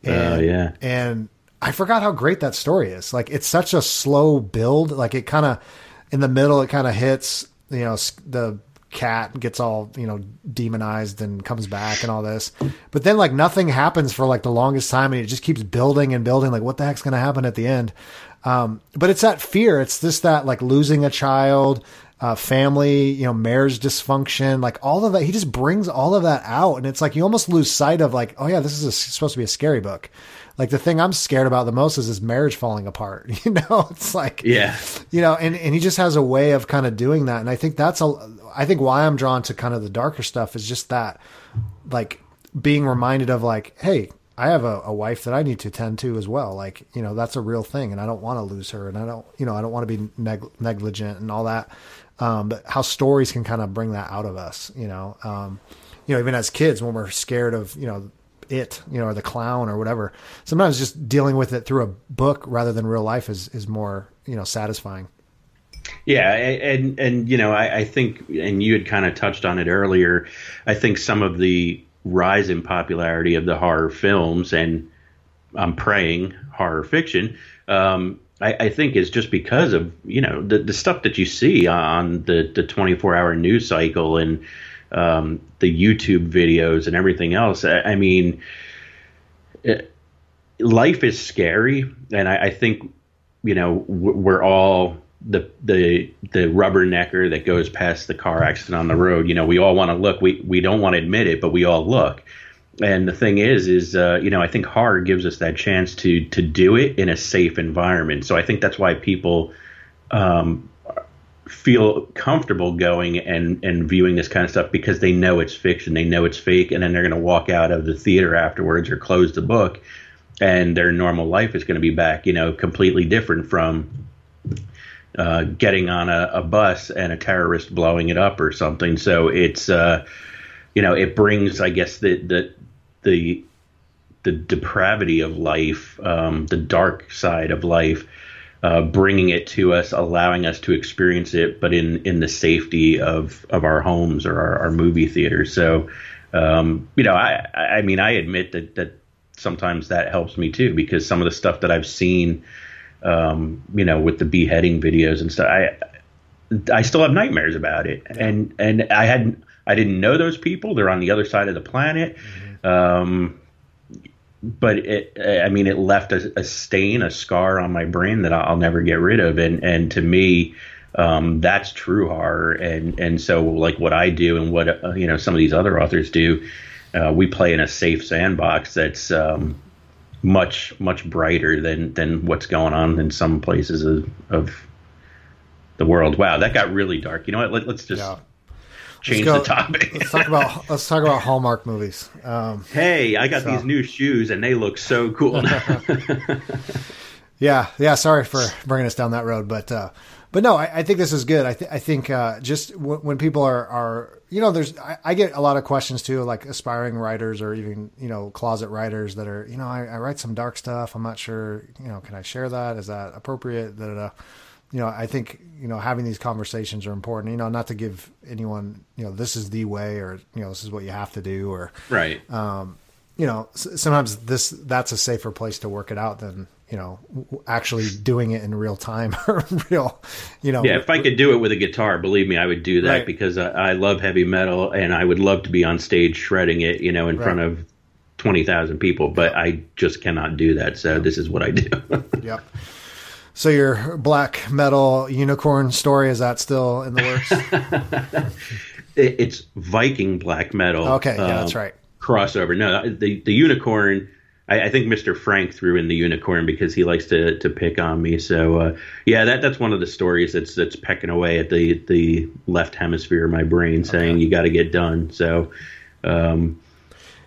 Oh, yeah. And I forgot how great that story is. Like it's such a slow build. Like it kind of, in the middle, it kind of hits, you know, the cat gets all you know demonized and comes back and all this. But then like nothing happens for like the longest time and it just keeps building and building like what the heck's going to happen at the end? Um, but it's that fear. It's this that like losing a child uh, family you know marriage dysfunction like all of that. He just brings all of that out and it's like you almost lose sight of like oh yeah this is a, supposed to be a scary book like the thing I'm scared about the most is his marriage falling apart. [LAUGHS] You know, it's like, yeah, you know, and, and he just has a way of kind of doing that. And I think that's a, I think why I'm drawn to kind of the darker stuff is just that, like being reminded of like, hey, I have a, a wife that I need to tend to as well. Like, you know, that's a real thing, and I don't want to lose her, and I don't, you know, I don't want to be neg- negligent and all that. Um, but how stories can kind of bring that out of us, you know, um, you know, even as kids when we're scared of, you know, it, you know, or the clown or whatever. Sometimes just dealing with it through a book rather than real life is is more, you know, satisfying. Yeah, and and you know, I, I think, and you had kind of touched on it earlier. I think some of the rise in popularity of the horror films, and I'm praying horror fiction. Um, I, I, think is just because of you know the the stuff that you see on the the 24 hour news cycle and um, the YouTube videos and everything else. I, I mean, it, life is scary, and I, I think you know we're all the the the rubbernecker that goes past the car accident on the road. You know, we all want to look. We we don't want to admit it, but we all look. And the thing is, is uh, you know, I think horror gives us that chance to to do it in a safe environment. So I think that's why people um, feel comfortable going and and viewing this kind of stuff because they know it's fiction, they know it's fake, and then they're going to walk out of the theater afterwards or close the book, and their normal life is going to be back, you know, completely different from uh, getting on a, a, bus and a terrorist blowing it up or something. So it's uh, you know it brings, I guess, the the the the depravity of life, um, the dark side of life uh, bringing it to us, allowing us to experience it, but in in the safety of of our homes or our, our movie theaters. So, um, you know, I I mean, I admit that that sometimes that helps me too because some of the stuff that I've seen, um, you know, with the beheading videos and stuff, I I still have nightmares about it, yeah. and and I hadn't I didn't know those people. They're on the other side of the planet. Mm-hmm. Um, but it, I mean, it left a, a, stain, a scar on my brain that I'll never get rid of. And, and to me, um, that's true horror. And, and so like what I do and what, uh, you know, some of these other authors do, uh, we play in a safe sandbox that's, um, much, much brighter than, than what's going on in some places of, of the world. Wow. That got really dark. You know what? Let, us just, yeah change go, the topic. let's talk about [LAUGHS] let's talk about Hallmark movies. Um, hey, I got so. these new shoes and they look so cool. [LAUGHS] [LAUGHS] yeah, yeah. Sorry for bringing us down that road, but uh, but no, I, I, think this is good. I, th- I think uh, just w- when people are are you know, there's I, I, get a lot of questions too, like aspiring writers or even you know closet writers that are you know I, I write some dark stuff. I'm not sure you know can I share that? Is that appropriate? Da, da, da you know, I think you know having these conversations are important. You know, not to give anyone you know this is the way or you know this is what you have to do or right. Um, you know, sometimes this that's a safer place to work it out than you know actually doing it in real time [LAUGHS] or real you know yeah if i could do it with a guitar believe me i would do that right. because I, I, love heavy metal and i would love to be on stage shredding it you know in right. front of 20,000 people but i just cannot do that so this is what i do [LAUGHS] yep so your black metal unicorn story is that still in the works? [LAUGHS] it's Viking black metal. Okay, yeah, that's um, right. Crossover. No, the the unicorn. I, I, think Mr. Frank threw in the unicorn because he likes to to pick on me. So uh, yeah, that that's one of the stories that's that's pecking away at the the left hemisphere of my brain, saying okay. you got to get done. So. Um,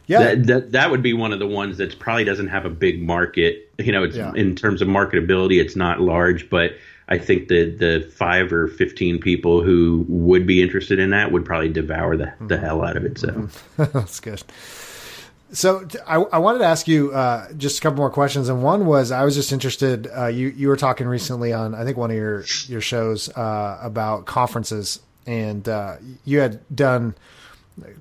yeah, that, that, that would be one of the ones that probably doesn't have a big market. You know, it's yeah. in terms of marketability, it's not large, but I think the the five or fifteen people who would be interested in that would probably devour the, the mm-hmm. hell out of it. So mm-hmm. [LAUGHS] that's good. So I, I, wanted to ask you uh, just a couple more questions, and one was I was just interested. Uh, you you were talking recently on I think one of your your shows uh, about conferences, and uh, you had done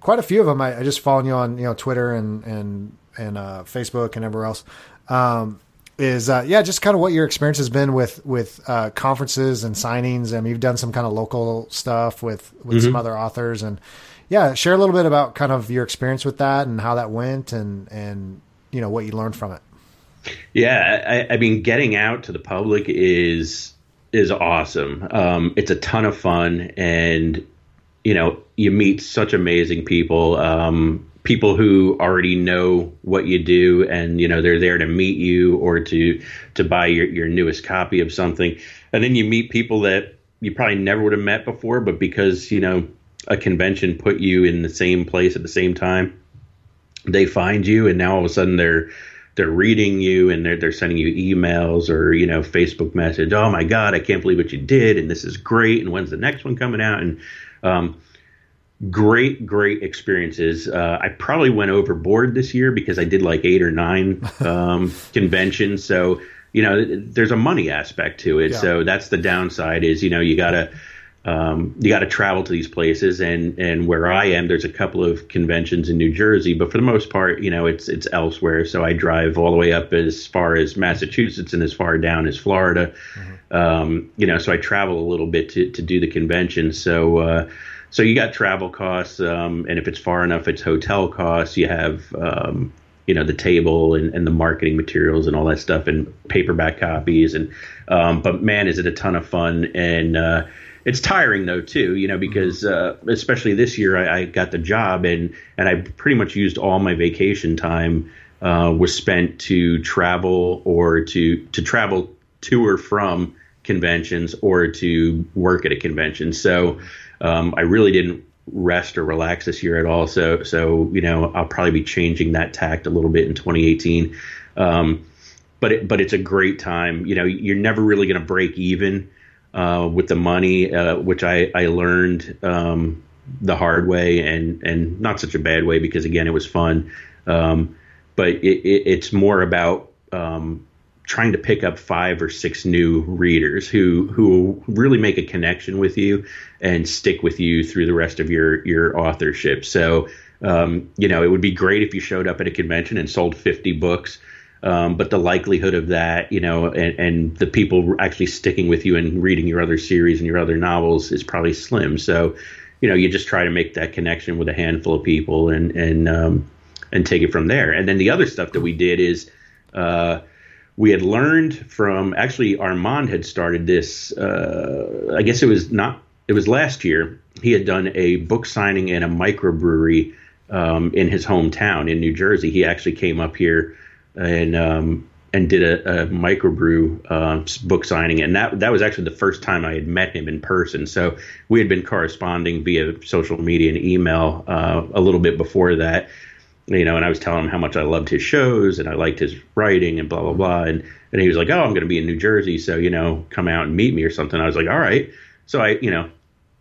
quite a few of them. I, I just followed you on you know Twitter and and and uh, Facebook and everywhere else. Um, is uh, yeah, just kind of what your experience has been with with uh, conferences and signings. I mean, you've done some kind of local stuff with with mm-hmm. some other authors, and yeah, share a little bit about kind of your experience with that and how that went, and and you know what you learned from it. Yeah, I, I mean, getting out to the public is is awesome. Um, it's a ton of fun, and you know, you meet such amazing people. Um, people who already know what you do and you know they're there to meet you or to to buy your, your newest copy of something and then you meet people that you probably never would have met before but because you know a convention put you in the same place at the same time they find you and now all of a sudden they're they're reading you and they're they're sending you emails or you know Facebook message. Oh my God, I can't believe what you did, and this is great. And when's the next one coming out? And um, great, great experiences. Uh, I probably went overboard this year because I did like eight or nine [LAUGHS] um, conventions. So, you know, there's a money aspect to it. Yeah. So that's the downside is, you know, you gotta, um, you got to travel to these places and, and where I am, there's a couple of conventions in New Jersey, but for the most part, you know, it's, it's elsewhere. So I drive all the way up as far as Massachusetts and as far down as Florida. Mm-hmm. Um, you know, so I travel a little bit to, to do the convention. So, uh, so you got travel costs, um, and if it's far enough, it's hotel costs. You have um, you know the table and, and, the marketing materials and all that stuff, and paperback copies. And um, but man, is it a ton of fun and uh, it's tiring though too, you know, because uh, especially this year I, I, got the job and and I pretty much used all my vacation time uh, was spent to travel or to to travel to or from conventions or to work at a convention. So um, I really didn't rest or relax this year at all. So, so you know, I'll probably be changing that tact a little bit in 2018. Um, but it, but it's a great time. You know, you're never really going to break even uh, with the money, uh, which I I learned um, the hard way, and and not such a bad way because again, it was fun. Um, but it, it, it's more about um, trying to pick up five or six new readers who who really make a connection with you and stick with you through the rest of your your authorship. So um, you know, it would be great if you showed up at a convention and sold 50 books. Um, but the likelihood of that, you know, and, and the people actually sticking with you and reading your other series and your other novels is probably slim. So, you know, you just try to make that connection with a handful of people and and um, and take it from there. And then the other stuff that we did is uh, we had learned from actually Armand had started this. Uh, I guess it was not. It was last year. He had done a book signing in a microbrewery um, in his hometown in New Jersey. He actually came up here and um, and did a, a microbrew uh, book signing, and that that was actually the first time I had met him in person. So we had been corresponding via social media and email uh, a little bit before that you know, and I was telling him how much I loved his shows and I liked his writing and blah blah blah, and and he was like, oh, I'm going to be in New Jersey, so you know, come out and meet me or something. I was like, all right. So I, you know,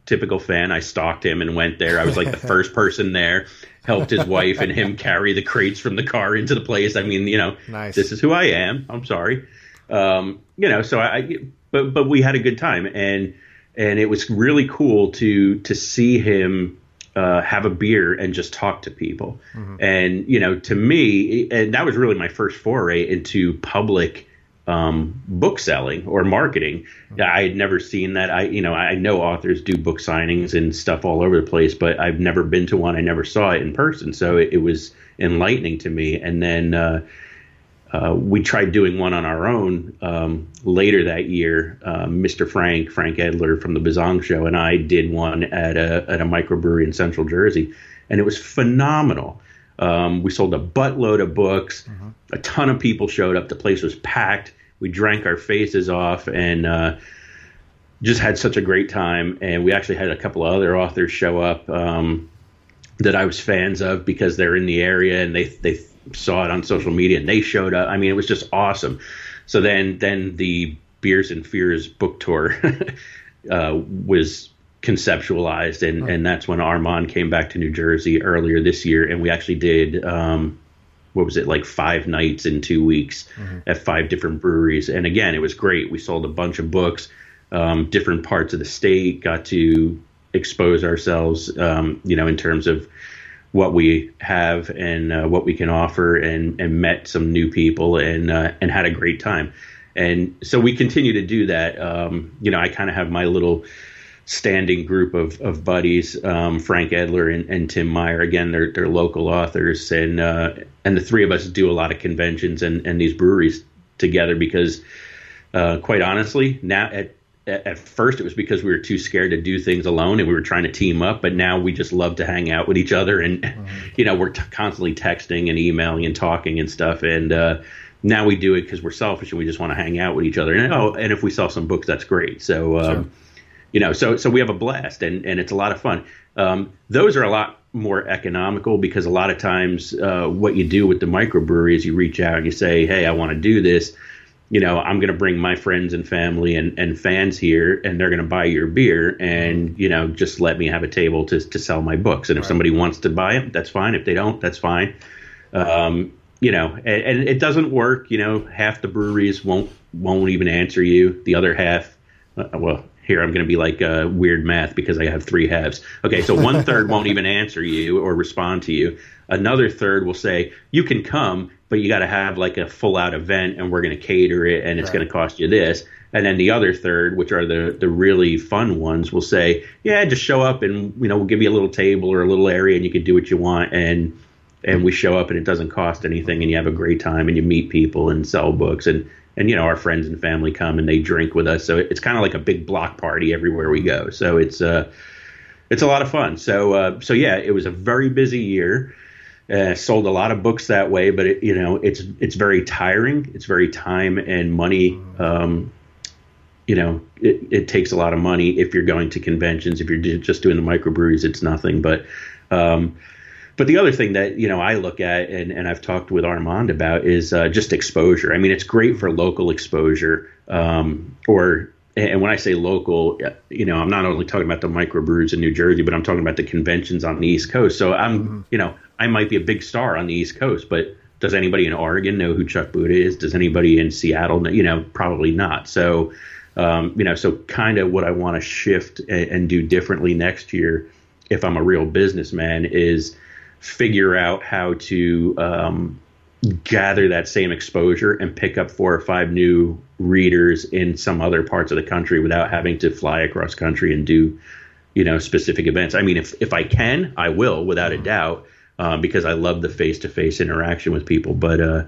typical fan, I stalked him and went there. I was like the [LAUGHS] first person there, helped his wife and him carry the crates from the car into the place. I mean, you know, nice. this is who I am. I'm sorry, um, you know. So I, but but we had a good time and and it was really cool to to see him uh, have a beer and just talk to people. Mm-hmm. And you know, to me, and that was really my first foray into public um, book selling or marketing. Mm-hmm. I had never seen that. I you know I know authors do book signings and stuff all over the place, but I've never been to one. I never saw it in person, so it, it was enlightening to me. And then. Uh, uh, we tried doing one on our own um, later that year. Mr. Um, Frank, Frank Edler from the Bazong Show, and I did one at a at a microbrewery in Central Jersey, and it was phenomenal. Um, we sold a buttload of books. Mm-hmm. A ton of people showed up. The place was packed. We drank our faces off and uh, just had such a great time. And we actually had a couple of other authors show up um, that I was fans of because they're in the area and they they saw it on social media and they showed up. I mean, it was just awesome. So then, then the Beers and Fears book tour [LAUGHS] uh, was conceptualized, and, oh. and that's when Armand came back to New Jersey earlier this year, and we actually did. Um, what was it like five nights in two weeks mm-hmm. at five different breweries and again it was great we sold a bunch of books um, different parts of the state got to expose ourselves um, you know in terms of what we have and uh, what we can offer, and and met some new people and uh, and had a great time. And so we continue to do that. Um, you know, I kind of have my little standing group of, of buddies, um, Frank Edler and, and, Tim Meyer. Again, they're, they're local authors, and uh, and the three of us do a lot of conventions and, and these breweries together because, uh, quite honestly, now at at first it was because we were too scared to do things alone and we were trying to team up but now we just love to hang out with each other and mm-hmm. [LAUGHS] you know we're t- constantly texting and emailing and talking and stuff and uh, now we do it because we're selfish and we just want to hang out with each other and oh and if we sell some books that's great so um, sure you know, so so we have a blast and and it's a lot of fun. Um, those are a lot more economical because a lot of times uh, what you do with the microbrewery is you reach out and you say, hey, I want to do this. You know, I'm going to bring my friends and family and, and fans here, and they're going to buy your beer, and you know, just let me have a table to to sell my books. And if right. somebody wants to buy it, that's fine. If they don't, that's fine. Um, you know, and, and, it doesn't work. You know, half the breweries won't won't even answer you. The other half, uh, well, here I'm going to be like uh, weird math because I have three halves. Okay, so one third won't even answer you or respond to you. Another third will say you can come, but you got to have like a full out event, and we're going to cater it, and it's right. going to cost you this. And then the other third, which are the the really fun ones, will say, yeah, just show up, and you know we'll give you a little table or a little area, and you can do what you want, and and we show up, and it doesn't cost anything, and you have a great time, and you meet people and sell books, and and you know our friends and family come and they drink with us. So it's kind of like a big block party everywhere we go. So it's uh it's a lot of fun. So uh, so yeah it was a very busy year uh, sold a lot of books that way but it, you know it's it's very tiring it's very time and money um, you know it, it takes a lot of money if you're going to conventions if you're just doing the microbreweries it's nothing but um, but the other thing that you know I look at and, and I've talked with Armand about is uh, just exposure. I mean, it's great for local exposure, um, or and when I say local, you know, I'm not only talking about the microbrews in New Jersey, but I'm talking about the conventions on the East Coast. So I'm, mm-hmm. you know, I might be a big star on the East Coast, but does anybody in Oregon know who Chuck Buda is? Does anybody in Seattle know? You know, probably not. So, um, you know, so kind of what I want to shift and, and do differently next year, if I'm a real businessman, is figure out how to um, gather that same exposure and pick up four or five new readers in some other parts of the country without having to fly across country and do you know specific events i mean if if i can i will without a doubt um, because i love the face-to-face interaction with people but uh,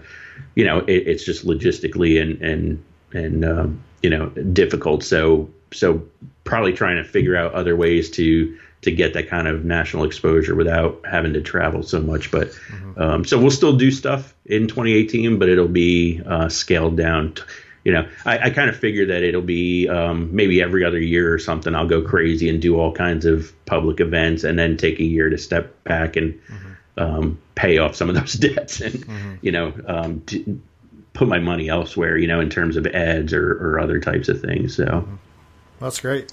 you know it, it's just logistically and and and um, you know difficult so so probably trying to figure out other ways to to get that kind of national exposure without having to travel so much. But mm-hmm. um, so we'll still do stuff in 2018, but it'll be uh, scaled down. T- you know, I, I kind of figure that it'll be um, maybe every other year or something. I'll go crazy and do all kinds of public events, and then take a year to step back and mm-hmm. Um, pay off some of those [LAUGHS] debts, and mm-hmm. you know, um, put my money elsewhere. You know, in terms of ads or, or other types of things. So mm-hmm. that's great.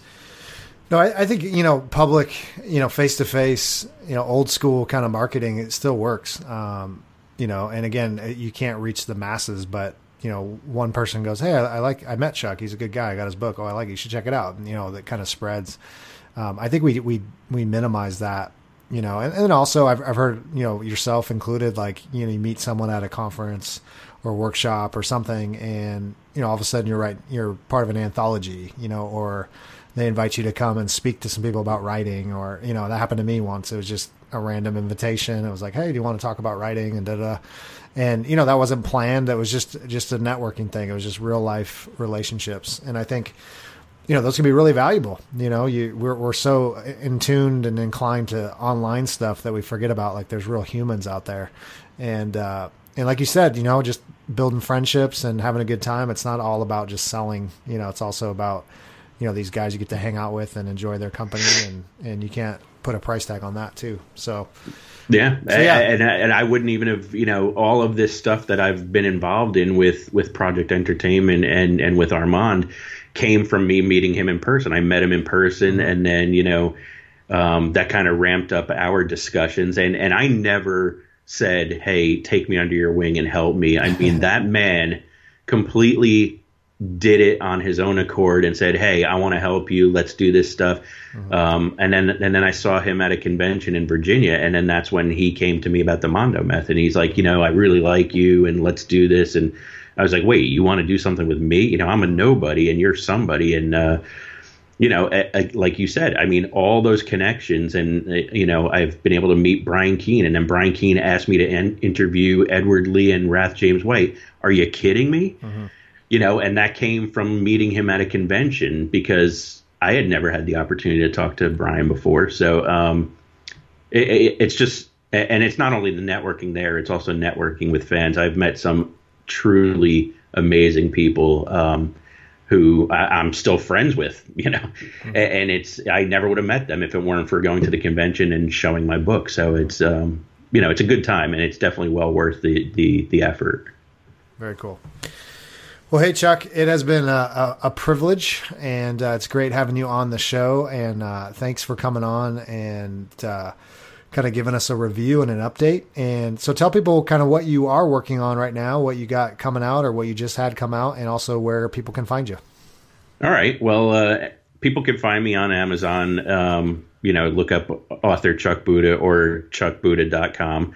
No, I, I, think you know public, you know, face to face, you know, old school kind of marketing. It still works, um, you know. And again, you can't reach the masses, but you know, one person goes, "Hey, I, I, like, I met Chuck. He's a good guy. I got his book. Oh, I like it. You should check it out." And, you know, that kind of spreads. Um, I think we we we minimize that, you know, and, and also I've I've heard you know yourself included, like you know, you meet someone at a conference or workshop or something, and you know, all of a sudden you're right, you're part of an anthology, you know, or they invite you to come and speak to some people about writing or you know that happened to me once. It was just a random invitation. It was like hey do you want to talk about writing? and da da. And you know that wasn't planned. That was just just a networking thing. It was just real life relationships. And i think you know those can be really valuable. You know you we're, we're so in tuned and inclined to online stuff that we forget about like there's real humans out there. And uh and like you said you know just building friendships and having a good time. It's not all about just selling you know it's also about you know these guys you get to hang out with and enjoy their company and and you can't put a price tag on that too. So yeah, so, yeah. and and I wouldn't even have you know all of this stuff that I've been involved in with with Project Entertainment and and with Armand came from me meeting him in person. I met him in person, and then you know um, that kind of ramped up our discussions. And and I never said, "Hey, take me under your wing and help me." I mean, [LAUGHS] that man completely did it on his own accord and said, "Hey, I want to help you. Let's do this stuff." Mm-hmm. Um, and then and then I saw him at a convention in Virginia, and then that's when he came to me about the Mando method. He's like, "You know, I really like you, and let's do this." And I was like, "Wait, you want to do something with me? You know, I'm a nobody, and you're somebody." And uh, you know, like you said, I mean, all those connections, and uh, you know, I've been able to meet Brian Keene, and then Brian Keene asked me to en- interview Edward Lee and Wrath James White. Are you kidding me? Mm-hmm you know, and that came from meeting him at a convention because I had never had the opportunity to talk to Brian before. So um, it, it, it's just, and it's not only the networking there; it's also networking with fans. I've met some truly amazing people um, who I, am still friends with, [LAUGHS] you know, mm-hmm. and it's I never would have met them if it weren't for going to the convention and showing my book. So it's um, you know, it's a good time, and it's definitely well worth the the the effort. Very cool. Well, hey, Chuck, it has been a, a, a privilege, and uh, it's great having you on the show. And uh, thanks for coming on and uh, kind of giving us a review and an update. And so, tell people kind of what you are working on right now, what you got coming out, or what you just had come out, and also where people can find you. All right. Well, uh, people can find me on Amazon. Um, you know, look up author Chuck Buda or chuckbuda.com.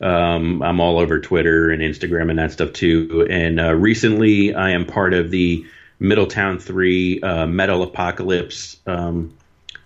Um, I'm all over Twitter and Instagram and that stuff too. And uh, recently, I am part of the Middletown Three uh, Metal Apocalypse um,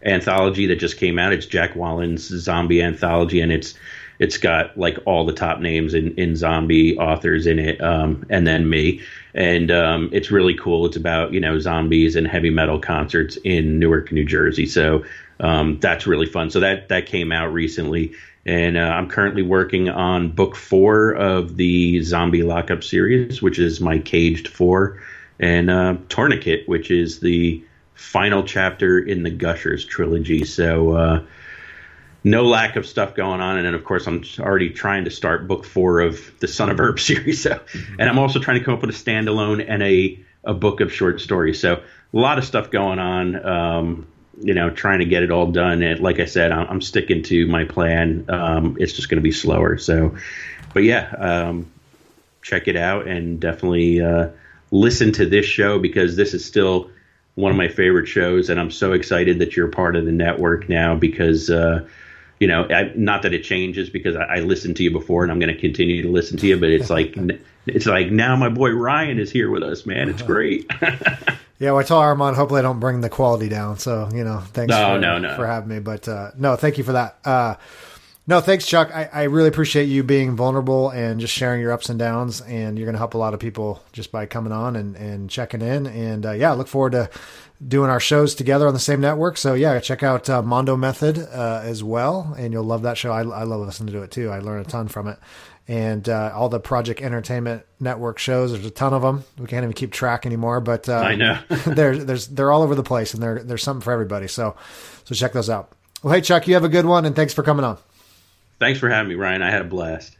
anthology that just came out. It's Jack Wallen's zombie anthology, and it's it's got like all the top names in, in zombie authors in it, um, and then me. And um, it's really cool. It's about you know zombies and heavy metal concerts in Newark, New Jersey. So um, that's really fun. So that that came out recently and uh, I'm currently working on book four of the Zombie Lockup series, which is my Caged Four, and uh, Tourniquet, which is the final chapter in the Gushers trilogy. So, uh, no lack of stuff going on. And then, of course, I'm already trying to start book four of the Son of Herb [LAUGHS] series. So, and I'm also trying to come up with a standalone and a, a book of short stories. So, a lot of stuff going on. Um, you know, trying to get it all done. And like I said, I'm, I'm sticking to my plan. Um, it's just going to be slower. So, but yeah, um, check it out and definitely uh, listen to this show because this is still one of my favorite shows. And I'm so excited that you're part of the network now because, uh, you know, I, not that it changes because I, I listened to you before and I'm going to continue to listen to you, but it's like, it's like now my boy Ryan is here with us, man. It's great. [LAUGHS] Yeah, well, I told Armand, hopefully I don't bring the quality down. So, you know, thanks no, for, no, no. for having me. But uh, no, thank you for that. Uh, no, thanks, Chuck. I, I really appreciate you being vulnerable and just sharing your ups and downs. And you're going to help a lot of people just by coming on and, and checking in. And uh, yeah, I look forward to doing our shows together on the same network. So yeah, check out uh, Mando Method uh, as well. And you'll love that show. I, I love listening to it too. I learn a ton from it and uh, all the Project Entertainment Network shows. There's a ton of them. We can't even keep track anymore, but uh, I know [LAUGHS] [LAUGHS] they're there's they're all over the place, and there there's something for everybody. So so check those out. Well, hey Chuck, you have a good one, and thanks for coming on. Thanks for having me, Ryan. I had a blast.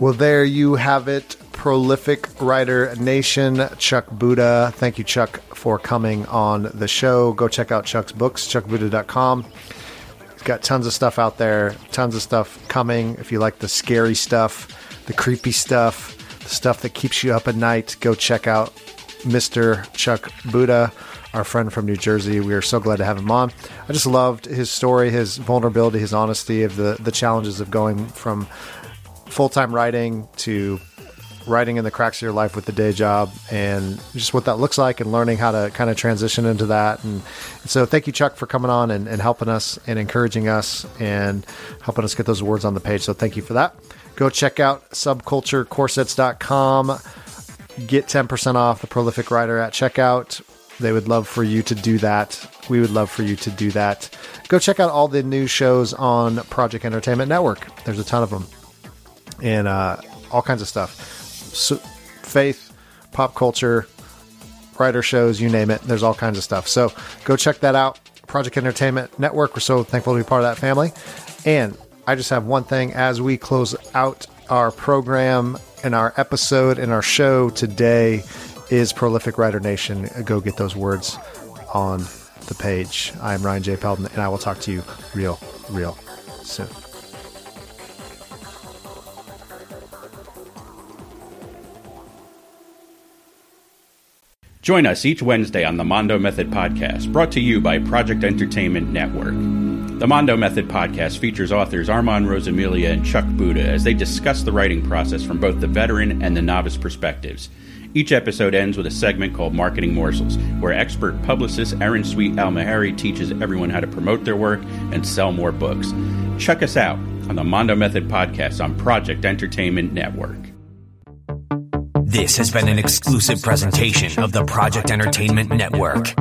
Well, there you have it. Prolific writer nation, Chuck Buda. Thank you, Chuck, for coming on the show. Go check out Chuck's books, chuckbuda.com. He's got tons of stuff out there, tons of stuff coming. If you like the scary stuff, the creepy stuff, the stuff that keeps you up at night, go check out Mr. Chuck Buda, our friend from New Jersey. We are so glad to have him on. I just loved his story, his vulnerability, his honesty of the, the challenges of going from full time writing to writing in the cracks of your life with the day job and just what that looks like and learning how to kind of transition into that. And, so thank you, Chuck, for coming on and, and, helping us and encouraging us and helping us get those words on the page. So thank you for that. Go check out subculturecorsets.com. Get 10% off the prolific writer at checkout. They would love for you to do that. We would love for you to do that. Go check out all the new shows on Project Entertainment Network. There's a ton of them and uh, all kinds of stuff faith, pop culture, writer shows, you name it. There's all kinds of stuff. So go check that out. Project Entertainment Network. We're so thankful to be part of that family. And I just have one thing as we close out our program and our episode and our show today is Prolific Writer Nation. Go get those words on the page. I'm Ryan J. Pelton, and I will talk to you real, real soon. Join us each Wednesday on the Mando Method Podcast, brought to you by Project Entertainment Network. The Mando Method Podcast features authors Armand Rosamilia and Chuck Buda as they discuss the writing process from both the veteran and the novice perspectives. Each episode ends with a segment called Marketing Morsels, where expert publicist Erin Sweet Al-Mehairi teaches everyone how to promote their work and sell more books. Check us out on the Mando Method Podcast on Project Entertainment Network. This has been an exclusive presentation of the Project Entertainment Network.